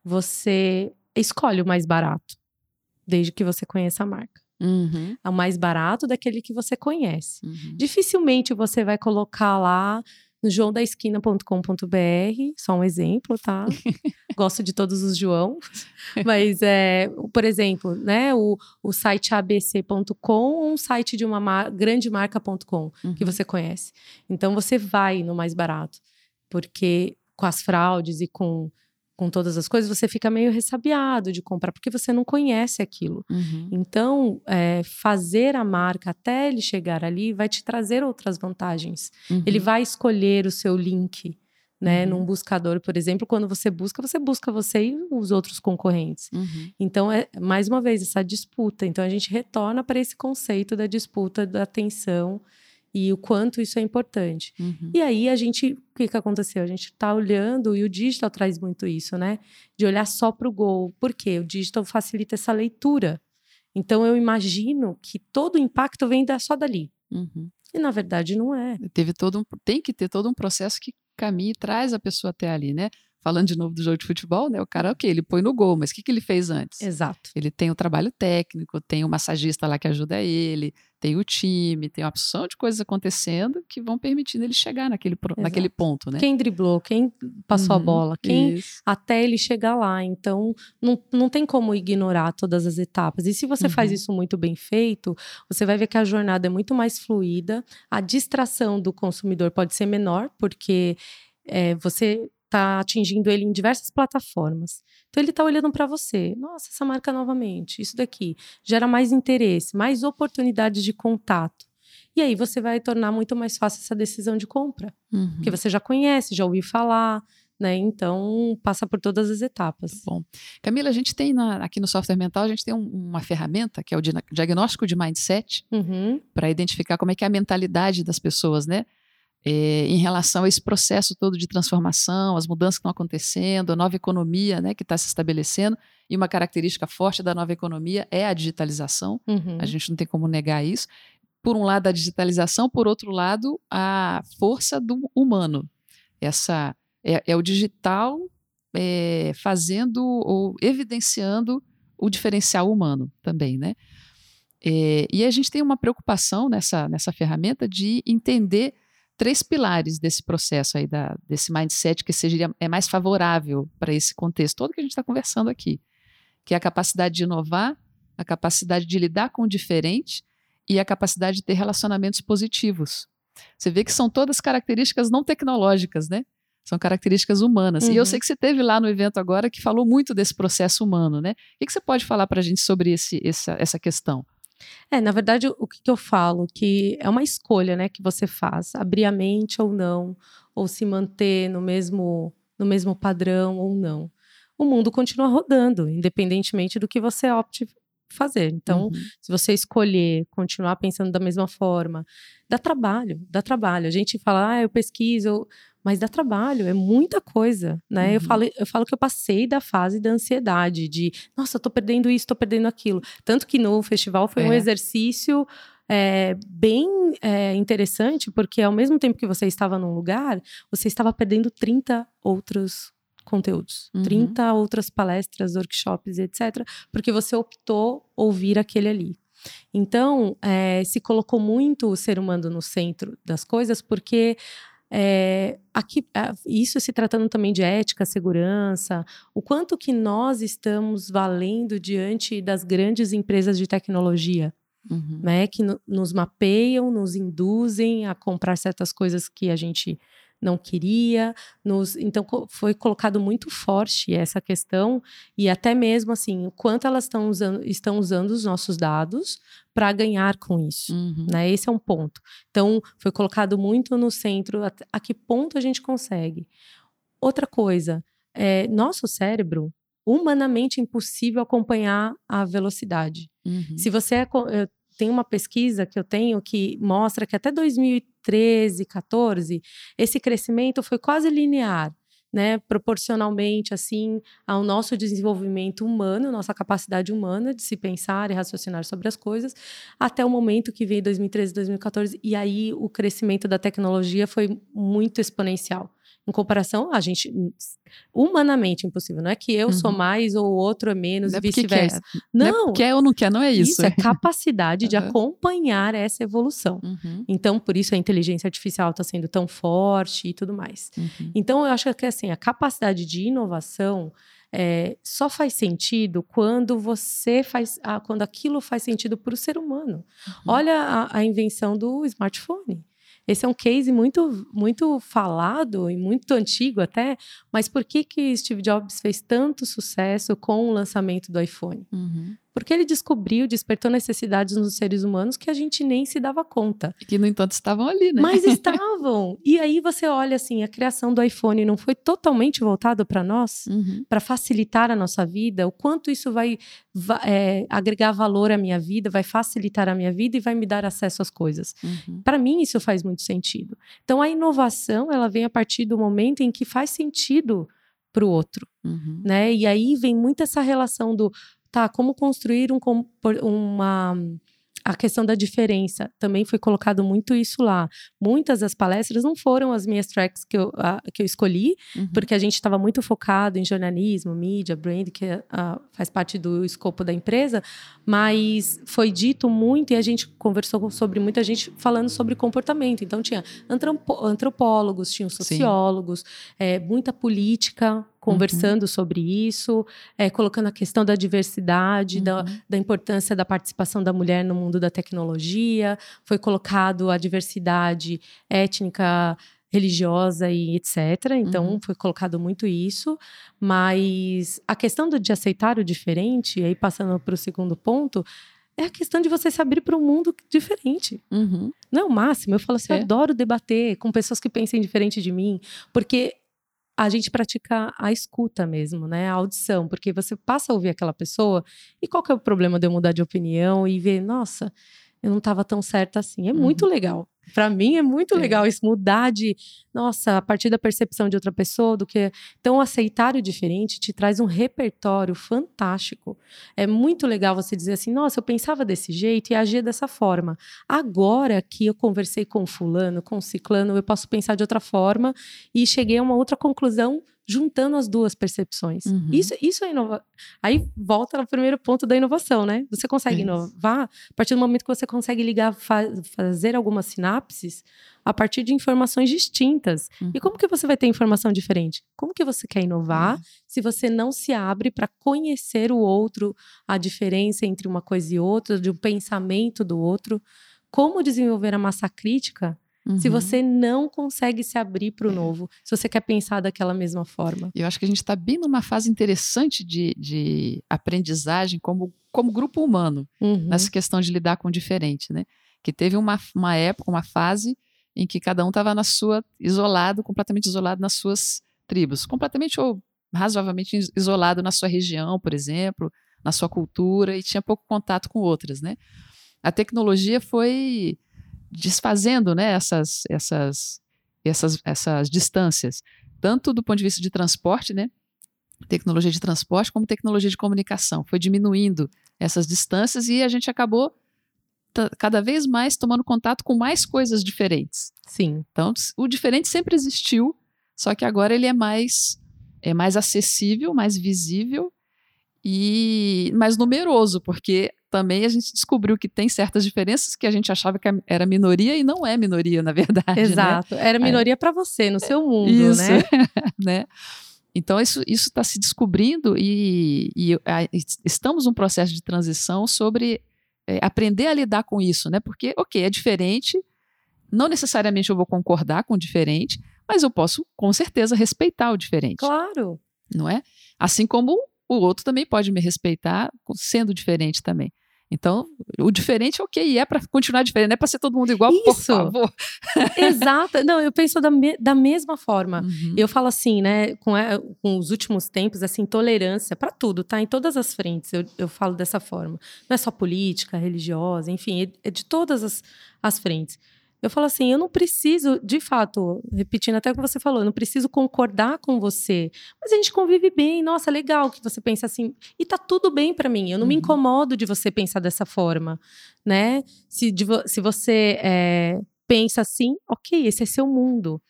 você escolhe o mais barato, desde que você conheça a marca. Uhum. É o mais barato daquele que você conhece. Uhum. Dificilmente você vai colocar lá no joãodaesquina.com.br, só um exemplo, tá? (laughs) Gosto de todos os João. (laughs) Mas, é, por exemplo, né, o, o site abc.com ou um site de uma mar, grande marca.com uhum. que você conhece. Então, você vai no mais barato, porque com as fraudes e com com todas as coisas, você fica meio ressabiado de comprar, porque você não conhece aquilo. Uhum. Então, é, fazer a marca até ele chegar ali vai te trazer outras vantagens. Uhum. Ele vai escolher o seu link. Né, uhum. Num buscador, por exemplo, quando você busca, você busca você e os outros concorrentes. Uhum. Então, é mais uma vez essa disputa. Então, a gente retorna para esse conceito da disputa, da atenção e o quanto isso é importante. Uhum. E aí a gente, o que, que aconteceu? A gente está olhando e o digital traz muito isso, né? De olhar só para o gol. Por quê? O digital facilita essa leitura. Então eu imagino que todo o impacto vem da, só dali. Uhum. E na verdade não é. Teve todo um, tem que ter todo um processo que caminha e traz a pessoa até ali, né? Falando de novo do jogo de futebol, né? O cara, ok, ele põe no gol, mas o que, que ele fez antes? Exato. Ele tem o trabalho técnico, tem o massagista lá que ajuda ele, tem o time, tem uma opção de coisas acontecendo que vão permitindo ele chegar naquele, naquele ponto, né? Quem driblou, quem passou uhum, a bola, quem isso. até ele chegar lá. Então, não, não tem como ignorar todas as etapas. E se você uhum. faz isso muito bem feito, você vai ver que a jornada é muito mais fluida, a distração do consumidor pode ser menor, porque é, você está atingindo ele em diversas plataformas. Então ele está olhando para você. Nossa, essa marca novamente, isso daqui gera mais interesse, mais oportunidades de contato. E aí você vai tornar muito mais fácil essa decisão de compra, uhum. porque você já conhece, já ouviu falar, né? Então passa por todas as etapas. Bom, Camila, a gente tem na, aqui no software mental a gente tem um, uma ferramenta que é o diagnóstico de mindset uhum. para identificar como é que é a mentalidade das pessoas, né? É, em relação a esse processo todo de transformação, as mudanças que estão acontecendo, a nova economia né, que está se estabelecendo. E uma característica forte da nova economia é a digitalização. Uhum. A gente não tem como negar isso. Por um lado, a digitalização, por outro lado, a força do humano. Essa é, é o digital é, fazendo ou evidenciando o diferencial humano também, né? É, e a gente tem uma preocupação nessa, nessa ferramenta de entender três pilares desse processo aí, da, desse mindset que seja é mais favorável para esse contexto todo que a gente está conversando aqui, que é a capacidade de inovar, a capacidade de lidar com o diferente e a capacidade de ter relacionamentos positivos. Você vê que são todas características não tecnológicas, né? São características humanas. Uhum. E eu uhum. sei que você teve lá no evento agora que falou muito desse processo humano, né? O que, você pode falar para a gente sobre esse, essa, essa questão? É, na verdade, o que, que eu falo? Que é uma escolha, né, que você faz, abrir a mente ou não, ou se manter no mesmo, no mesmo padrão ou não. O mundo continua rodando, independentemente do que você opte fazer. Então, uhum. se você escolher continuar pensando da mesma forma, dá trabalho, dá trabalho. A gente fala, ah, eu pesquiso, mas dá trabalho, é muita coisa, né? Uhum. Eu, falo, eu falo que eu passei da fase da ansiedade, de, nossa, tô perdendo isso, tô perdendo aquilo. Tanto que no festival foi é. um exercício é, bem é, interessante, porque ao mesmo tempo que você estava num lugar, você estava perdendo 30 outros conteúdos, uhum. 30 outras palestras, workshops, etc., porque você optou ouvir aquele ali. Então, é, se colocou muito o ser humano no centro das coisas, porque é, aqui, isso se tratando também de ética, segurança, o quanto que nós estamos valendo diante das grandes empresas de tecnologia, uhum. né, que no, nos mapeiam, nos induzem a comprar certas coisas que a gente não queria. Nos, então foi colocado muito forte essa questão e até mesmo assim o quanto elas estão usando, estão usando os nossos dados para ganhar com isso, uhum. né? Esse é um ponto. Então foi colocado muito no centro a, a que ponto a gente consegue. Outra coisa, é, nosso cérebro humanamente impossível acompanhar a velocidade. Uhum. Se você é, tem uma pesquisa que eu tenho que mostra que até 2013, 14, esse crescimento foi quase linear. Né, proporcionalmente assim ao nosso desenvolvimento humano, nossa capacidade humana de se pensar e raciocinar sobre as coisas, até o momento que veio 2013, 2014, e aí o crescimento da tecnologia foi muito exponencial em comparação a gente humanamente impossível. Não é que eu uhum. sou mais ou o outro é menos, não e vice-versa. Não, é não é quer ou não quer, não é isso. Isso é capacidade de (laughs) acompanhar essa evolução. Uhum. Então, por isso a inteligência artificial está sendo tão forte e tudo mais. Uhum. Então, eu acho que assim, a capacidade de inovação é, só faz sentido quando você faz, ah, quando aquilo faz sentido para o ser humano. Uhum. Olha a, a invenção do smartphone. Esse é um case muito, muito falado e muito antigo até, mas por que, que Steve Jobs fez tanto sucesso com o lançamento do iPhone? Uhum. Porque ele descobriu, despertou necessidades nos seres humanos que a gente nem se dava conta. E que, no entanto, estavam ali, né? Mas (laughs) estavam. e aí você olha assim, a criação do iPhone não foi totalmente voltado para nós, uhum. para facilitar a nossa vida, o quanto isso vai, vai é, agregar valor à minha vida, vai facilitar a minha vida e vai me dar acesso às coisas. Uhum. Para mim, isso faz muito sentido. Então, a inovação, ela vem a partir do momento em que faz sentido para o outro, uhum. né? E aí vem muito essa relação do tá, como construir um, uma a questão da diferença também foi colocado muito isso lá. Muitas das palestras não foram as minhas tracks que eu, a, que eu escolhi, uhum. porque a gente estava muito focado em jornalismo, mídia, brand, que uh, faz parte do escopo da empresa, mas foi dito muito e a gente conversou sobre muita gente falando sobre comportamento. Então tinha antropólogos, tinha sociólogos, é, muita política conversando uhum. sobre isso, é, colocando a questão da diversidade, uhum. da, da, importância da participação da mulher no mundo da tecnologia, foi colocado a diversidade étnica, religiosa e etc. Então uhum. foi colocado muito isso, mas a questão de aceitar o diferente, aí passando para o segundo ponto, é a questão de você se abrir para um mundo diferente. Uhum. Não é o máximo. Eu falo assim, é. eu adoro debater com pessoas que pensem diferente de mim, porque a gente pratica a escuta mesmo, né? A audição, porque você passa a ouvir aquela pessoa e qual que é o problema de eu mudar de opinião e ver, nossa, eu não estava tão certa assim. É uhum. muito legal. Para mim é muito é. legal isso mudar de, nossa, a partir da percepção de outra pessoa, do que então aceitar o diferente te traz um repertório fantástico. É muito legal você dizer assim, nossa, eu pensava desse jeito e agia dessa forma. Agora que eu conversei com fulano, com ciclano, eu posso pensar de outra forma e cheguei a uma outra conclusão juntando as duas percepções. Uhum. Isso, isso é inovação. Aí volta no primeiro ponto da inovação, né? Você consegue inovar a partir do momento que você consegue ligar, fa fazer algumas sinapses a partir de informações distintas. Uhum. E como que você vai ter informação diferente? Como que você quer inovar uhum. se você não se abre para conhecer o outro, a diferença entre uma coisa e outra, de um pensamento do outro? Como desenvolver a massa crítica Uhum. Se você não consegue se abrir para o é. novo, se você quer pensar daquela mesma forma. Eu acho que a gente está bem numa fase interessante de, de aprendizagem como, como grupo humano, uhum. nessa questão de lidar com o diferente, né? Que teve uma, uma época, uma fase em que cada um estava na sua, isolado, completamente isolado nas suas tribos, completamente ou razoavelmente isolado na sua região, por exemplo, na sua cultura e tinha pouco contato com outras, né? A tecnologia foi desfazendo, né, essas, essas, essas, essas distâncias, tanto do ponto de vista de transporte, né, tecnologia de transporte, como tecnologia de comunicação. Foi diminuindo essas distâncias e a gente acabou cada vez mais tomando contato com mais coisas diferentes. Sim. Então, o diferente sempre existiu, só que agora ele é mais é mais acessível, mais visível e mais numeroso, porque também a gente descobriu que tem certas diferenças que a gente achava que era minoria e não é minoria, na verdade. Né? Exato. Né? Era minoria é. para você, no seu mundo, isso, né? (laughs) né? Então, isso está se descobrindo e, e a, estamos num processo de transição sobre é, aprender a lidar com isso, né? Porque, ok, é diferente, não necessariamente eu vou concordar com o diferente, mas eu posso, com certeza, respeitar o diferente. Claro. Não é? Assim como o outro também pode me respeitar sendo diferente também. Então, o diferente, ok, é para continuar diferente, não é para ser todo mundo igual, Isso. por favor. Exato. Não, eu penso da, me, da mesma forma. Uhum. Eu falo assim, né, com, é, com os últimos tempos, assim, tolerância para tudo, tá? Em todas as frentes, eu, eu falo dessa forma. Não é só política, religiosa, enfim, é, é de todas as, as frentes. Eu falo assim, eu não preciso, de fato, repetindo até o que você falou, eu não preciso concordar com você, mas a gente convive bem, nossa, legal que você pensa assim, e tá tudo bem para mim, eu não uhum. me incomodo de você pensar dessa forma, né? Se, de, se você é, pensa assim, ok, esse é seu mundo.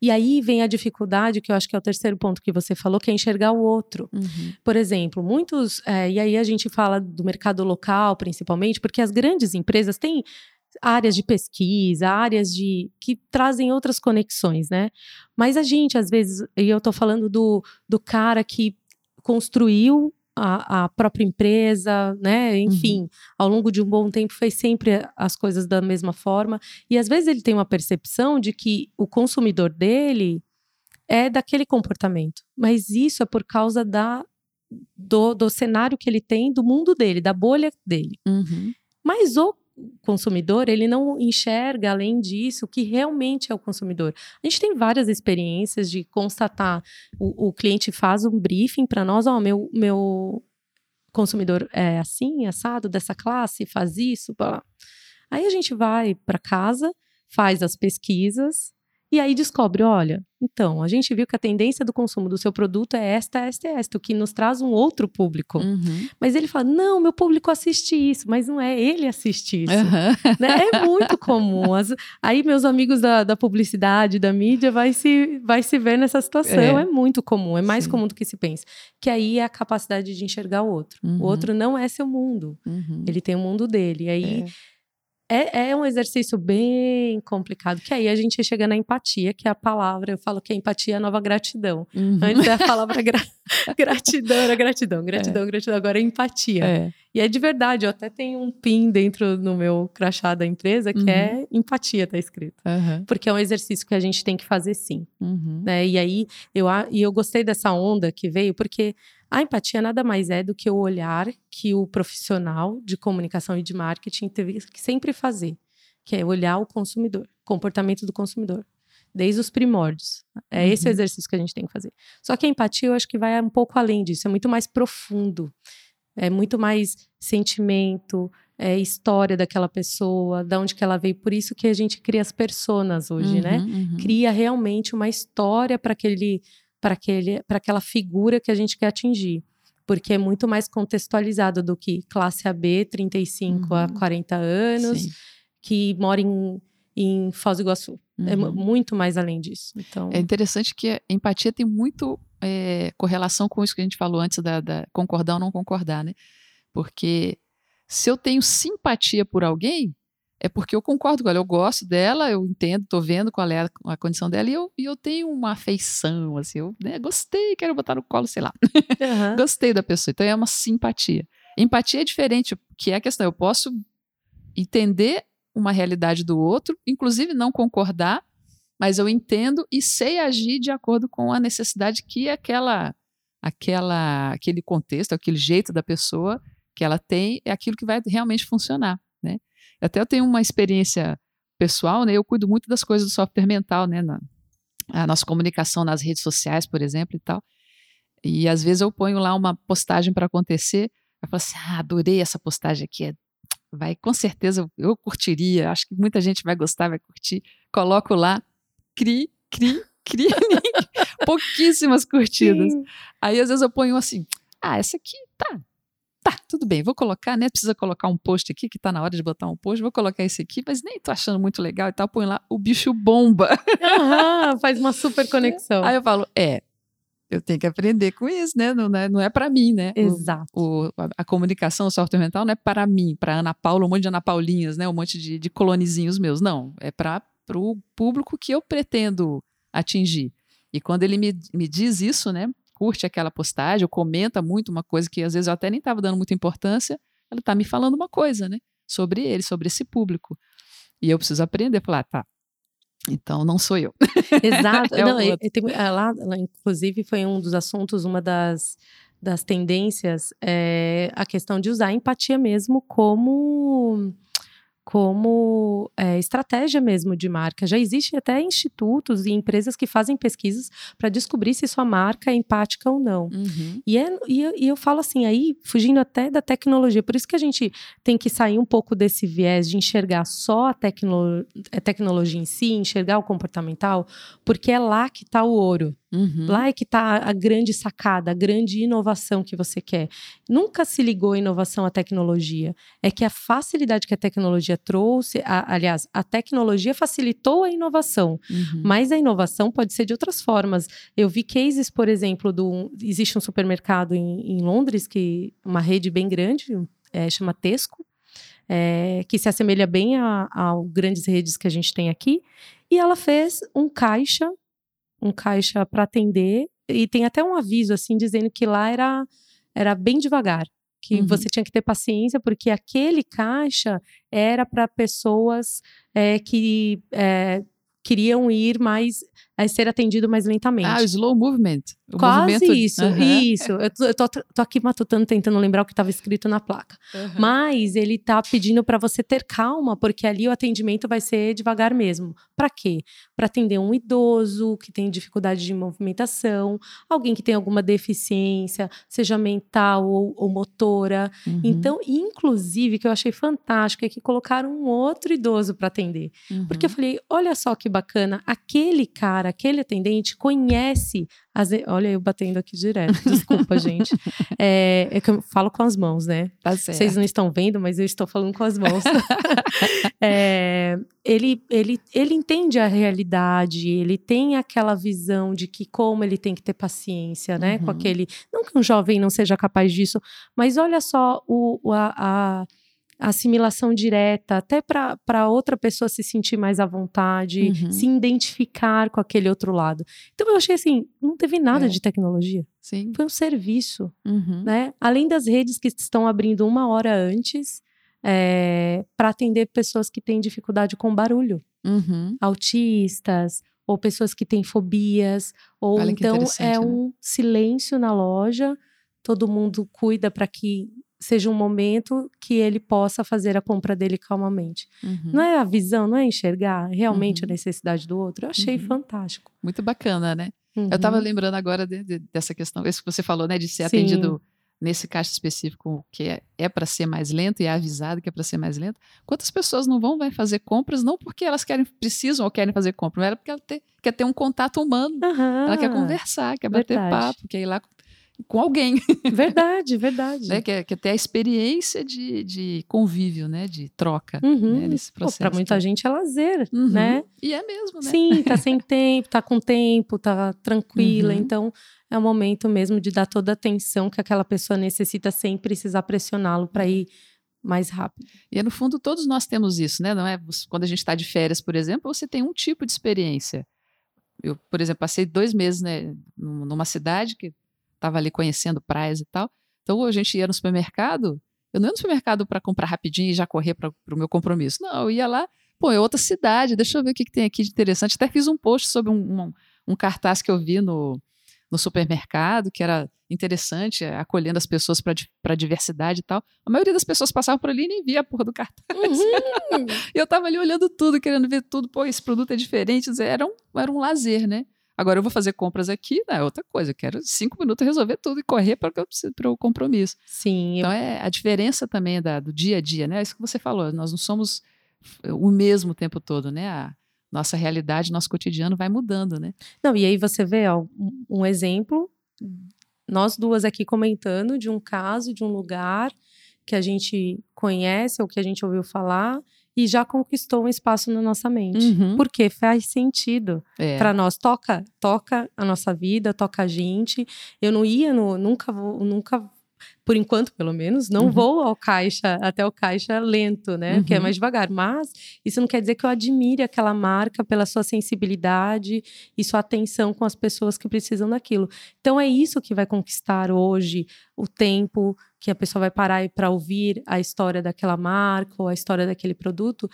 E aí vem a dificuldade, que eu acho que é o terceiro ponto que você falou, que é enxergar o outro. Uhum. Por exemplo, muitos. É, e aí a gente fala do mercado local, principalmente, porque as grandes empresas têm áreas de pesquisa, áreas de que trazem outras conexões, né? Mas a gente, às vezes, e eu estou falando do, do cara que construiu a, a, própria empresa, né? Enfim, uhum. ao longo de um bom tempo fez sempre as coisas da mesma forma. E às vezes ele tem uma percepção de que o consumidor dele é daquele comportamento. Mas isso é por causa da, do, do cenário que ele tem, do mundo dele, da bolha dele. Uhum. Mas o consumidor, ele não enxerga, além disso, o que realmente é o consumidor. A gente tem várias experiências de constatar, o, o cliente faz um briefing para nós, ó, oh, meu, meu consumidor é assim, assado, dessa classe, faz isso, blá. Aí a gente vai para casa, faz as pesquisas, e aí descobre, olha, então, a gente viu que a tendência do consumo do seu produto é esta, esta, esta, o que nos traz um outro público. Uhum. Mas ele fala, não, meu público assiste isso, mas não é ele assiste isso. Uhum. (laughs) Né? É muito comum. As, aí meus amigos da, da, publicidade, da mídia, vai se, vai se ver nessa situação. É, é muito comum, é mais Sim. comum do que se pensa. Que aí é a capacidade de enxergar o outro. Uhum. O outro não é seu mundo. Uhum. Ele tem o um mundo dele. E aí... É é, é um exercício bem complicado, que aí a gente chega na empatia, que é a palavra, eu falo que a empatia é a nova gratidão. Uhum. Antes é a palavra gra (laughs) gratidão, era gratidão, gratidão, é. gratidão, agora é empatia. É. E é de verdade, eu até tenho um pin dentro no meu crachá da empresa que é uhum. é empatia, tá escrito. Uhum. Porque é um exercício que a gente tem que fazer sim. Uhum. Né? E aí, eu, e eu gostei dessa onda que veio, porque a empatia nada mais é do que o olhar que o profissional de comunicação e de marketing teve que sempre fazer, que é olhar o consumidor, comportamento do consumidor, desde os primórdios. É uhum. esse o exercício que a gente tem que fazer. Só que a empatia eu acho que vai um pouco além disso, é muito mais profundo, é muito mais sentimento, é história daquela pessoa, da onde que ela veio. Por isso que a gente cria as personas hoje, né? uhum, né? Uhum. Cria realmente uma história para aquele para aquela figura que a gente quer atingir. Porque é muito mais contextualizado do que classe AB, 35 uhum. a 40 anos, Sim. que mora em, em Foz do Iguaçu. É uhum. É muito mais além disso. Então... É interessante que a empatia tem muito é, correlação com isso que a gente falou antes da, da concordar ou não concordar, né? Porque se eu tenho simpatia por alguém, é porque eu concordo com ela, eu gosto dela, eu entendo, estou vendo qual é a, a, condição dela e eu, e eu tenho uma afeição, assim, eu né, gostei, quero botar no colo, sei lá. (laughs) Uhum. gostei da pessoa, então é uma simpatia. Empatia é diferente, que é a questão, eu posso entender uma realidade do outro, inclusive não concordar, mas eu entendo e sei agir de acordo com a necessidade que aquela, aquela, aquele contexto, aquele jeito da pessoa que ela tem, é aquilo que vai realmente funcionar? Até eu tenho uma experiência pessoal, né? Eu cuido muito das coisas do software mental, né? Na, a nossa comunicação nas redes sociais, por exemplo, e tal. E às vezes eu ponho lá uma postagem para acontecer, Eu falo assim: ah, adorei essa postagem aqui, é vai, com certeza eu curtiria, acho que muita gente vai gostar, vai curtir. Coloco lá, cri, cri, cri, (laughs) pouquíssimas curtidas. Sim. Aí às vezes eu ponho assim, ah, essa aqui tá, tá, tudo bem, vou colocar, né? Precisa colocar um post aqui, que tá na hora de botar um post, vou colocar esse aqui, mas nem tô achando muito legal e tal, põe lá o bicho bomba. Aham, faz uma super (laughs) conexão. Aí eu falo, é, eu tenho que aprender com isso, né? Não, é, não é para mim, né? Exato. O, o, a, comunicação, o software mental não é para mim, para Ana Paula, um monte de Ana Paulinhas, né? Um monte de, de colonizinhos meus. Não, é para o público que eu pretendo atingir. E quando ele me, me diz isso, né? Curte aquela postagem, ou comenta muito uma coisa que às vezes eu até nem estava dando muita importância, ela está me falando uma coisa, né? Sobre ele, sobre esse público. E eu preciso aprender, falar, tá, então, não sou eu. (laughs) Exato. é não, eu, eu lá, lá, inclusive, foi um dos assuntos, uma das, das tendências, é, a questão de usar a empatia mesmo como como é, estratégia mesmo de marca. Já existem até institutos e empresas que fazem pesquisas para descobrir se sua marca é empática ou não. Uhum. E, é, e, eu, e, eu falo assim, aí, fugindo até da tecnologia, por isso que a gente tem que sair um pouco desse viés de enxergar só a, tecno, a tecnologia em si, enxergar o comportamental, porque é lá que está o ouro. Uhum. Lá é que está a grande sacada, a grande inovação que você quer. Nunca se ligou a inovação à tecnologia. É que a facilidade que a tecnologia trouxe, a, aliás, a tecnologia facilitou a inovação, uhum. mas a inovação pode ser de outras formas. Eu vi cases, por exemplo, do existe um supermercado em, em Londres que uma rede bem grande, é, chama Tesco. É, que se assemelha bem a, a grandes redes que a gente tem aqui, e ela fez um caixa um caixa para atender e tem até um aviso assim dizendo que lá era era bem devagar, que uhum. você tinha que ter paciência porque aquele caixa era para pessoas é, que é, queriam ir mais a ser atendido mais lentamente. Ah, slow movement. O Quase movimento... isso, uhum. isso. Eu tô, eu tô, tô, aqui matutando, tentando lembrar o que estava escrito na placa. Uhum. Mas ele tá pedindo para você ter calma, porque ali o atendimento vai ser devagar mesmo. Para quê? Para atender um idoso que tem dificuldade de movimentação, alguém que tem alguma deficiência, seja mental ou, ou motora. Uhum. Então, inclusive, que eu achei fantástico é que colocaram um outro idoso para atender. Porque eu uhum. falei, olha só que bacana, aquele cara cara, aquele atendente conhece as. Olha, eu batendo aqui direto, desculpa, (laughs) gente. É, é, que eu falo com as mãos, né? Tá certo. Vocês não estão vendo, mas eu estou falando com as mãos. (laughs) é, ele, ele, ele entende a realidade, ele tem aquela visão de que como ele tem que ter paciência, né? Uhum. Com aquele. Não que um jovem não seja capaz disso, mas olha só o, a, a assimilação direta, até para outra pessoa se sentir mais à vontade, uhum. se identificar com aquele outro lado. Então eu achei assim, não teve nada é. de tecnologia. Sim. Foi um serviço, uhum. né? Além das redes que estão abrindo uma hora antes é, para atender pessoas que têm dificuldade com barulho, uhum. autistas ou pessoas que têm fobias, ou Olha então é né? um silêncio na loja. Todo mundo cuida para que seja um momento que ele possa fazer a compra dele calmamente. Uhum. Não é a visão, não é enxergar realmente uhum. a necessidade do outro. Eu achei uhum. fantástico. Muito bacana, né? Eu estava uhum. lembrando agora de, de, dessa questão, isso que você falou, né, de ser Sim. atendido nesse caixa específico que é, é para ser mais lento e é avisado que é para ser mais lento. Quantas pessoas não vão vai fazer compras não porque elas querem, precisam ou querem fazer compra, mas é porque ela ter, quer ter um contato humano. Ela quer conversar, quer bater Verdade. papo, quer ir lá com alguém. Verdade, verdade. (laughs) né? que, que é ter a experiência de, de convívio, né? De troca uhum. né? nesse processo. Para muita gente é lazer, uhum. né? E é mesmo, né? Sim, tá sem (laughs) tempo, tá com tempo, tá tranquila. Uhum. Então, é o momento mesmo de dar toda a atenção que aquela pessoa necessita sem precisar pressioná-lo para ir mais rápido. E no fundo todos nós temos isso, né? Não é quando a gente está de férias, por exemplo, você tem um tipo de experiência. Eu, por exemplo, passei dois meses né, numa cidade que estava ali conhecendo praias e tal. Então a gente ia no supermercado, eu não ia no supermercado para comprar rapidinho e já correr para o meu compromisso. Não, eu ia lá, pô, é outra cidade, deixa eu ver o que, que tem aqui de interessante. Até fiz um post sobre um, um, um cartaz que eu vi no, no supermercado, que era interessante, é, acolhendo as pessoas para a diversidade e tal. A maioria das pessoas passavam por ali e nem via a porra do cartaz. Uhum. (laughs) eu tava ali olhando tudo, querendo ver tudo. Pô, esse produto é diferente. Era um, era um lazer, né? Agora eu vou fazer compras aqui, é outra coisa. Eu quero cinco minutos resolver tudo e correr para o compromisso. Sim. Então é a diferença também da, do dia a dia, né? É isso que você falou. Nós não somos o mesmo o tempo todo, né? A nossa realidade, nosso cotidiano vai mudando, né? Não, e aí você vê ó, um exemplo, nós duas aqui comentando de um caso, de um lugar que a gente conhece ou que a gente ouviu falar e já conquistou um espaço na nossa mente. Uhum. Porque faz sentido é. para nós. Toca, toca a nossa vida, toca a gente. Eu não ia no, nunca vou, nunca por enquanto, pelo menos, não uhum. vou ao caixa, até o caixa lento, né? Uhum. Que é mais devagar. Mas isso não quer dizer que eu admire aquela marca pela sua sensibilidade e sua atenção com as pessoas que precisam daquilo. Então é isso que vai conquistar hoje o tempo que a pessoa vai parar para ouvir a história daquela marca ou a história daquele produto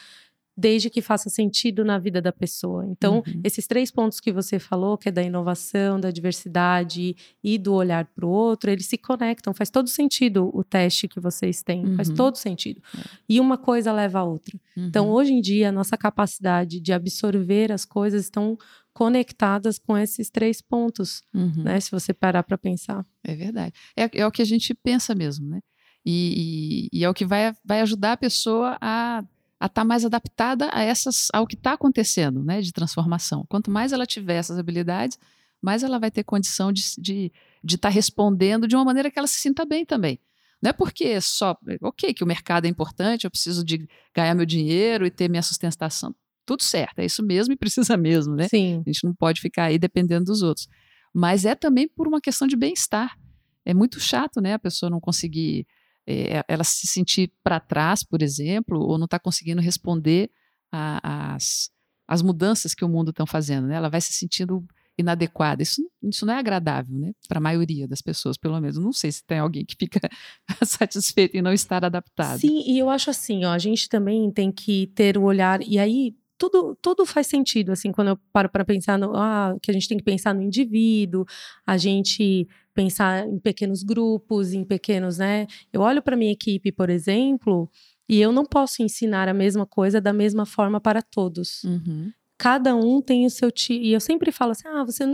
desde que faça sentido na vida da pessoa. Então, uhum. esses três pontos que você falou, que é da inovação, da diversidade e do olhar para o outro, eles se conectam. Faz todo sentido o teste que vocês têm, uhum. faz todo sentido. É. E uma coisa leva a outra. Então, uhum. Então, hoje em dia, a nossa capacidade de absorver as coisas estão conectadas com esses três pontos, uhum. né? Se você parar para pensar. É verdade. É, é, o que a gente pensa mesmo, né? E, e, e é o que vai, vai ajudar a pessoa a a estar tá mais adaptada a essas, ao que está acontecendo, né, de transformação. Quanto mais ela tiver essas habilidades, mais ela vai ter condição de estar de, de tá respondendo de uma maneira que ela se sinta bem também. Não é porque só, ok, que o mercado é importante, eu preciso de ganhar meu dinheiro e ter minha sustentação. Tudo certo, é isso mesmo e precisa mesmo, né? Sim. A gente não pode ficar aí dependendo dos outros. Mas é também por uma questão de bem-estar. É muito chato, né, a pessoa não conseguir é, ela se sentir para trás, por exemplo, ou não está conseguindo responder às as mudanças que o mundo está fazendo, né? Ela vai se sentindo inadequada. Isso, isso não é agradável, né? Para a maioria das pessoas, pelo menos. Não sei se tem alguém que fica (laughs) satisfeito em não estar adaptado. Sim, e eu acho assim, ó, a gente também tem que ter o olhar e aí tudo, tudo faz sentido, assim, quando eu paro para pensar no, ah, que a gente tem que pensar no indivíduo, a gente pensar em pequenos grupos, em pequenos, né? Eu olho para minha equipe, por exemplo, e eu não posso ensinar a mesma coisa da mesma forma para todos. Uhum cada um tem o seu tipo. E eu sempre falo assim: ah, você.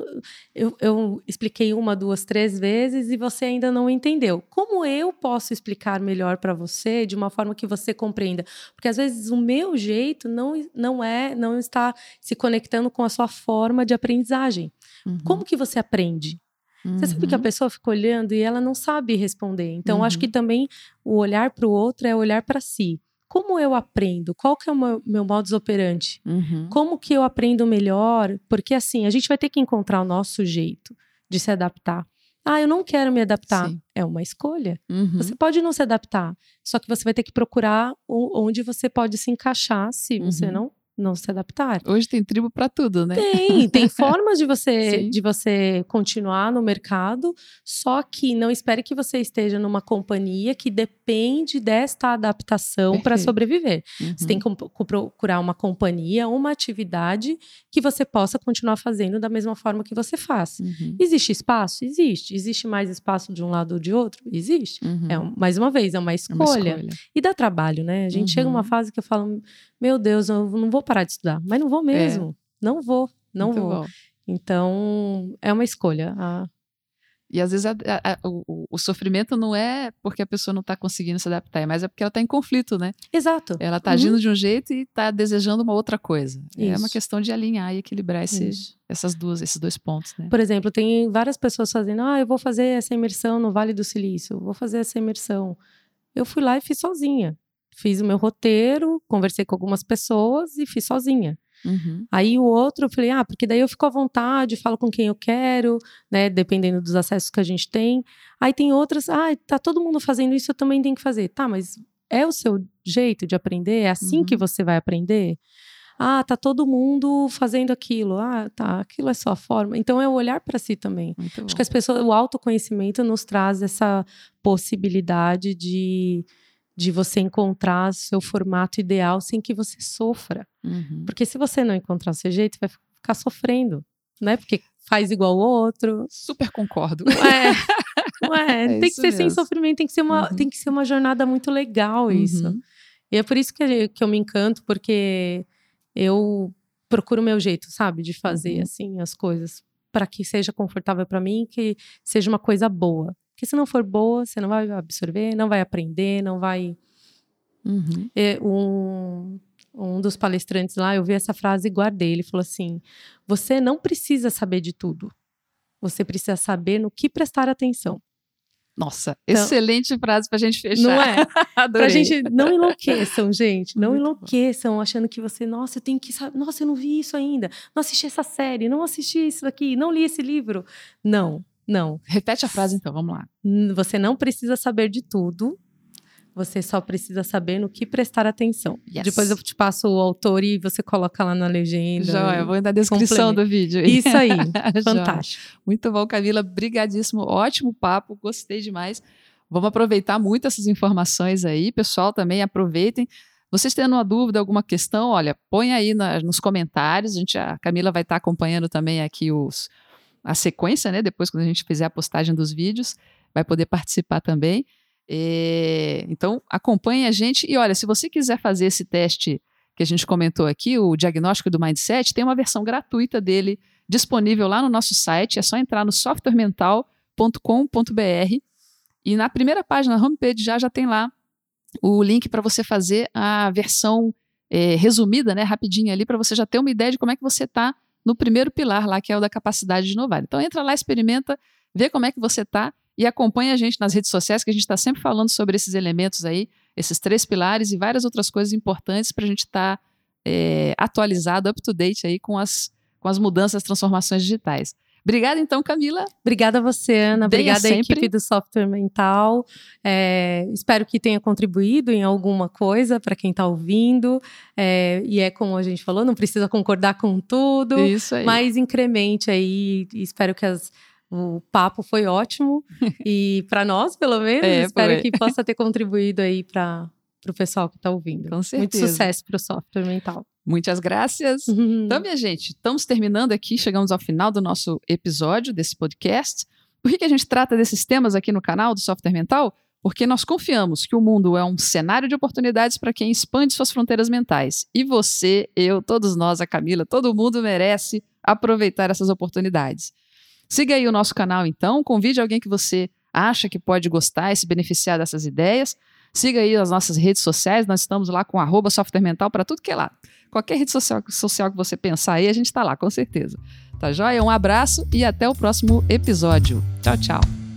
Eu, eu expliquei uma, duas, três vezes e você ainda não entendeu. Como eu posso explicar melhor para você de uma forma que você compreenda? Porque às vezes o meu jeito não, não é, não está se conectando com a sua forma de aprendizagem. Uhum. Como que você aprende? Você sabe que a uhum. pessoa fica olhando e ela não sabe responder. Então, uhum. acho que uhum. também o olhar para o outro é olhar para si como eu aprendo? Qual que é o meu, meu modus operandi? Uhum. Como que eu aprendo melhor? Porque assim, a gente vai ter que encontrar o nosso jeito de se adaptar. Ah, eu não quero me adaptar. Sim. É uma escolha. Uhum. Você pode não se adaptar, só que você vai ter que procurar onde você pode se encaixar se uhum. você não não se adaptar. Hoje tem tribo para tudo, né? Tem, tem (laughs) formas de você de você continuar no mercado, só que não espere que você esteja numa companhia que depende desta adaptação para sobreviver. Uhum. Você tem que procurar uma companhia, uma atividade que você possa continuar fazendo da mesma forma que você faz. Uhum. Existe espaço? Existe. Existe mais espaço de um lado ou de outro? Existe. Uhum. É, mais uma vez, é uma escolha. É uma escolha. E dá trabalho, né? A gente chega numa uhum. fase que eu falo, meu Deus, eu não vou parar de estudar. Mas não vou mesmo. É. Não vou, não Muito vou. Bom. Então, é uma escolha. Ah. E às vezes a, a, a, o, o, sofrimento não é porque a pessoa não está conseguindo se adaptar, é mas é porque ela está em conflito, né? Exato. Ela está uhum. agindo de um jeito e está desejando uma outra coisa. Isso. É uma questão de alinhar e equilibrar esses, essas duas, esses dois pontos, né? Por exemplo, tem várias pessoas fazendo, ah, eu vou fazer essa imersão no Vale do Silício, vou fazer essa imersão. Eu fui lá e fiz sozinha fiz o meu roteiro, conversei com algumas pessoas e fiz sozinha. Uhum. Aí o outro, eu falei, ah, porque daí eu fico à vontade, falo com quem eu quero, né? Dependendo dos acessos que a gente tem. Aí tem outras, ah, tá todo mundo fazendo isso, eu também tenho que fazer. Tá, mas é o seu jeito de aprender? É assim uhum. que você vai aprender? Ah, tá todo mundo fazendo aquilo. Ah, tá, aquilo é só a forma. Então é o olhar para si também. Muito Acho bom. que as pessoas, o autoconhecimento nos traz essa possibilidade de de você encontrar seu formato ideal sem que você sofra. Uhum. Porque se você não encontrar o seu jeito, vai ficar sofrendo, né? Porque faz igual o outro. Super concordo. É. Ué, (laughs) é tem que ser mesmo. sem sofrimento, tem que ser uma, uhum. tem que ser uma jornada muito legal isso. Uhum. E é por isso que, que eu me encanto, porque eu procuro o meu jeito, sabe, de fazer uhum. assim as coisas. para que seja confortável para mim, que seja uma coisa boa. Porque se não for boa, você não vai absorver, não vai aprender, não vai. Uhum. É, um, um dos palestrantes lá, eu vi essa frase e guardei. Ele falou assim: Você não precisa saber de tudo. Você precisa saber no que prestar atenção. Nossa, então, excelente frase para gente fechar. Não é? (laughs) pra gente, não enlouqueçam, gente. Não Muito enlouqueçam bom. achando que você, nossa, eu tenho que saber. Nossa, eu não vi isso ainda. Não assisti essa série, não assisti isso aqui, não li esse livro. Não, não. Repete a frase então, vamos lá. Você não precisa saber de tudo. Você só precisa saber no que prestar atenção. Yes. Depois eu te passo o autor e você coloca lá na legenda. Já, eu vou na descrição do vídeo. Isso aí, (laughs) fantástico. Muito bom, Camila, brigadíssimo, ótimo papo, gostei demais. Vamos aproveitar muito essas informações aí, pessoal, também aproveitem. Vocês tendo uma dúvida, alguma questão, olha, põe aí na, nos comentários. A, gente, a Camila vai estar acompanhando também aqui os, a sequência, né? Depois, quando a gente fizer a postagem dos vídeos, vai poder participar também. É, então, acompanhe a gente. E olha, se você quiser fazer esse teste que a gente comentou aqui, o diagnóstico do mindset, tem uma versão gratuita dele disponível lá no nosso site. É só entrar no softwaremental.com.br e na primeira página, na homepage, já, já tem lá o link para você fazer a versão é, resumida, né, rapidinho ali, para você já ter uma ideia de como é que você está no primeiro pilar lá, que é o da capacidade de inovar. Então, entra lá, experimenta, vê como é que você está e acompanhe a gente nas redes sociais, que a gente está sempre falando sobre esses elementos aí, esses três pilares e várias outras coisas importantes para a gente estar tá, é, atualizado, up to date aí com as, com as mudanças, transformações digitais. Obrigada, então, Camila. Obrigada a você, Ana. Venha Obrigada sempre. à equipe do Software Mental. É, espero que tenha contribuído em alguma coisa para quem está ouvindo. É, e é como a gente falou, não precisa concordar com tudo. Isso aí. Mas incremente aí. Espero que as o papo foi ótimo (laughs) e para nós, pelo menos, é, espero foi. que possa ter contribuído aí para o pessoal que está ouvindo. Com certeza. Muito sucesso para o software mental. Muitas graças. Uhum. Então, minha gente, estamos terminando aqui, chegamos ao final do nosso episódio desse podcast. Por que, que a gente trata desses temas aqui no canal do Software Mental? Porque nós confiamos que o mundo é um cenário de oportunidades para quem expande suas fronteiras mentais. E você, eu, todos nós, a Camila, todo mundo merece aproveitar essas oportunidades. Siga aí o nosso canal então, convide alguém que você acha que pode gostar e se beneficiar dessas ideias. Siga aí as nossas redes sociais, nós estamos lá com arroba software mental para tudo que é lá. Qualquer rede social, social que você pensar aí, a gente está lá, com certeza. Tá joia? Um abraço e até o próximo episódio. Tchau, tchau.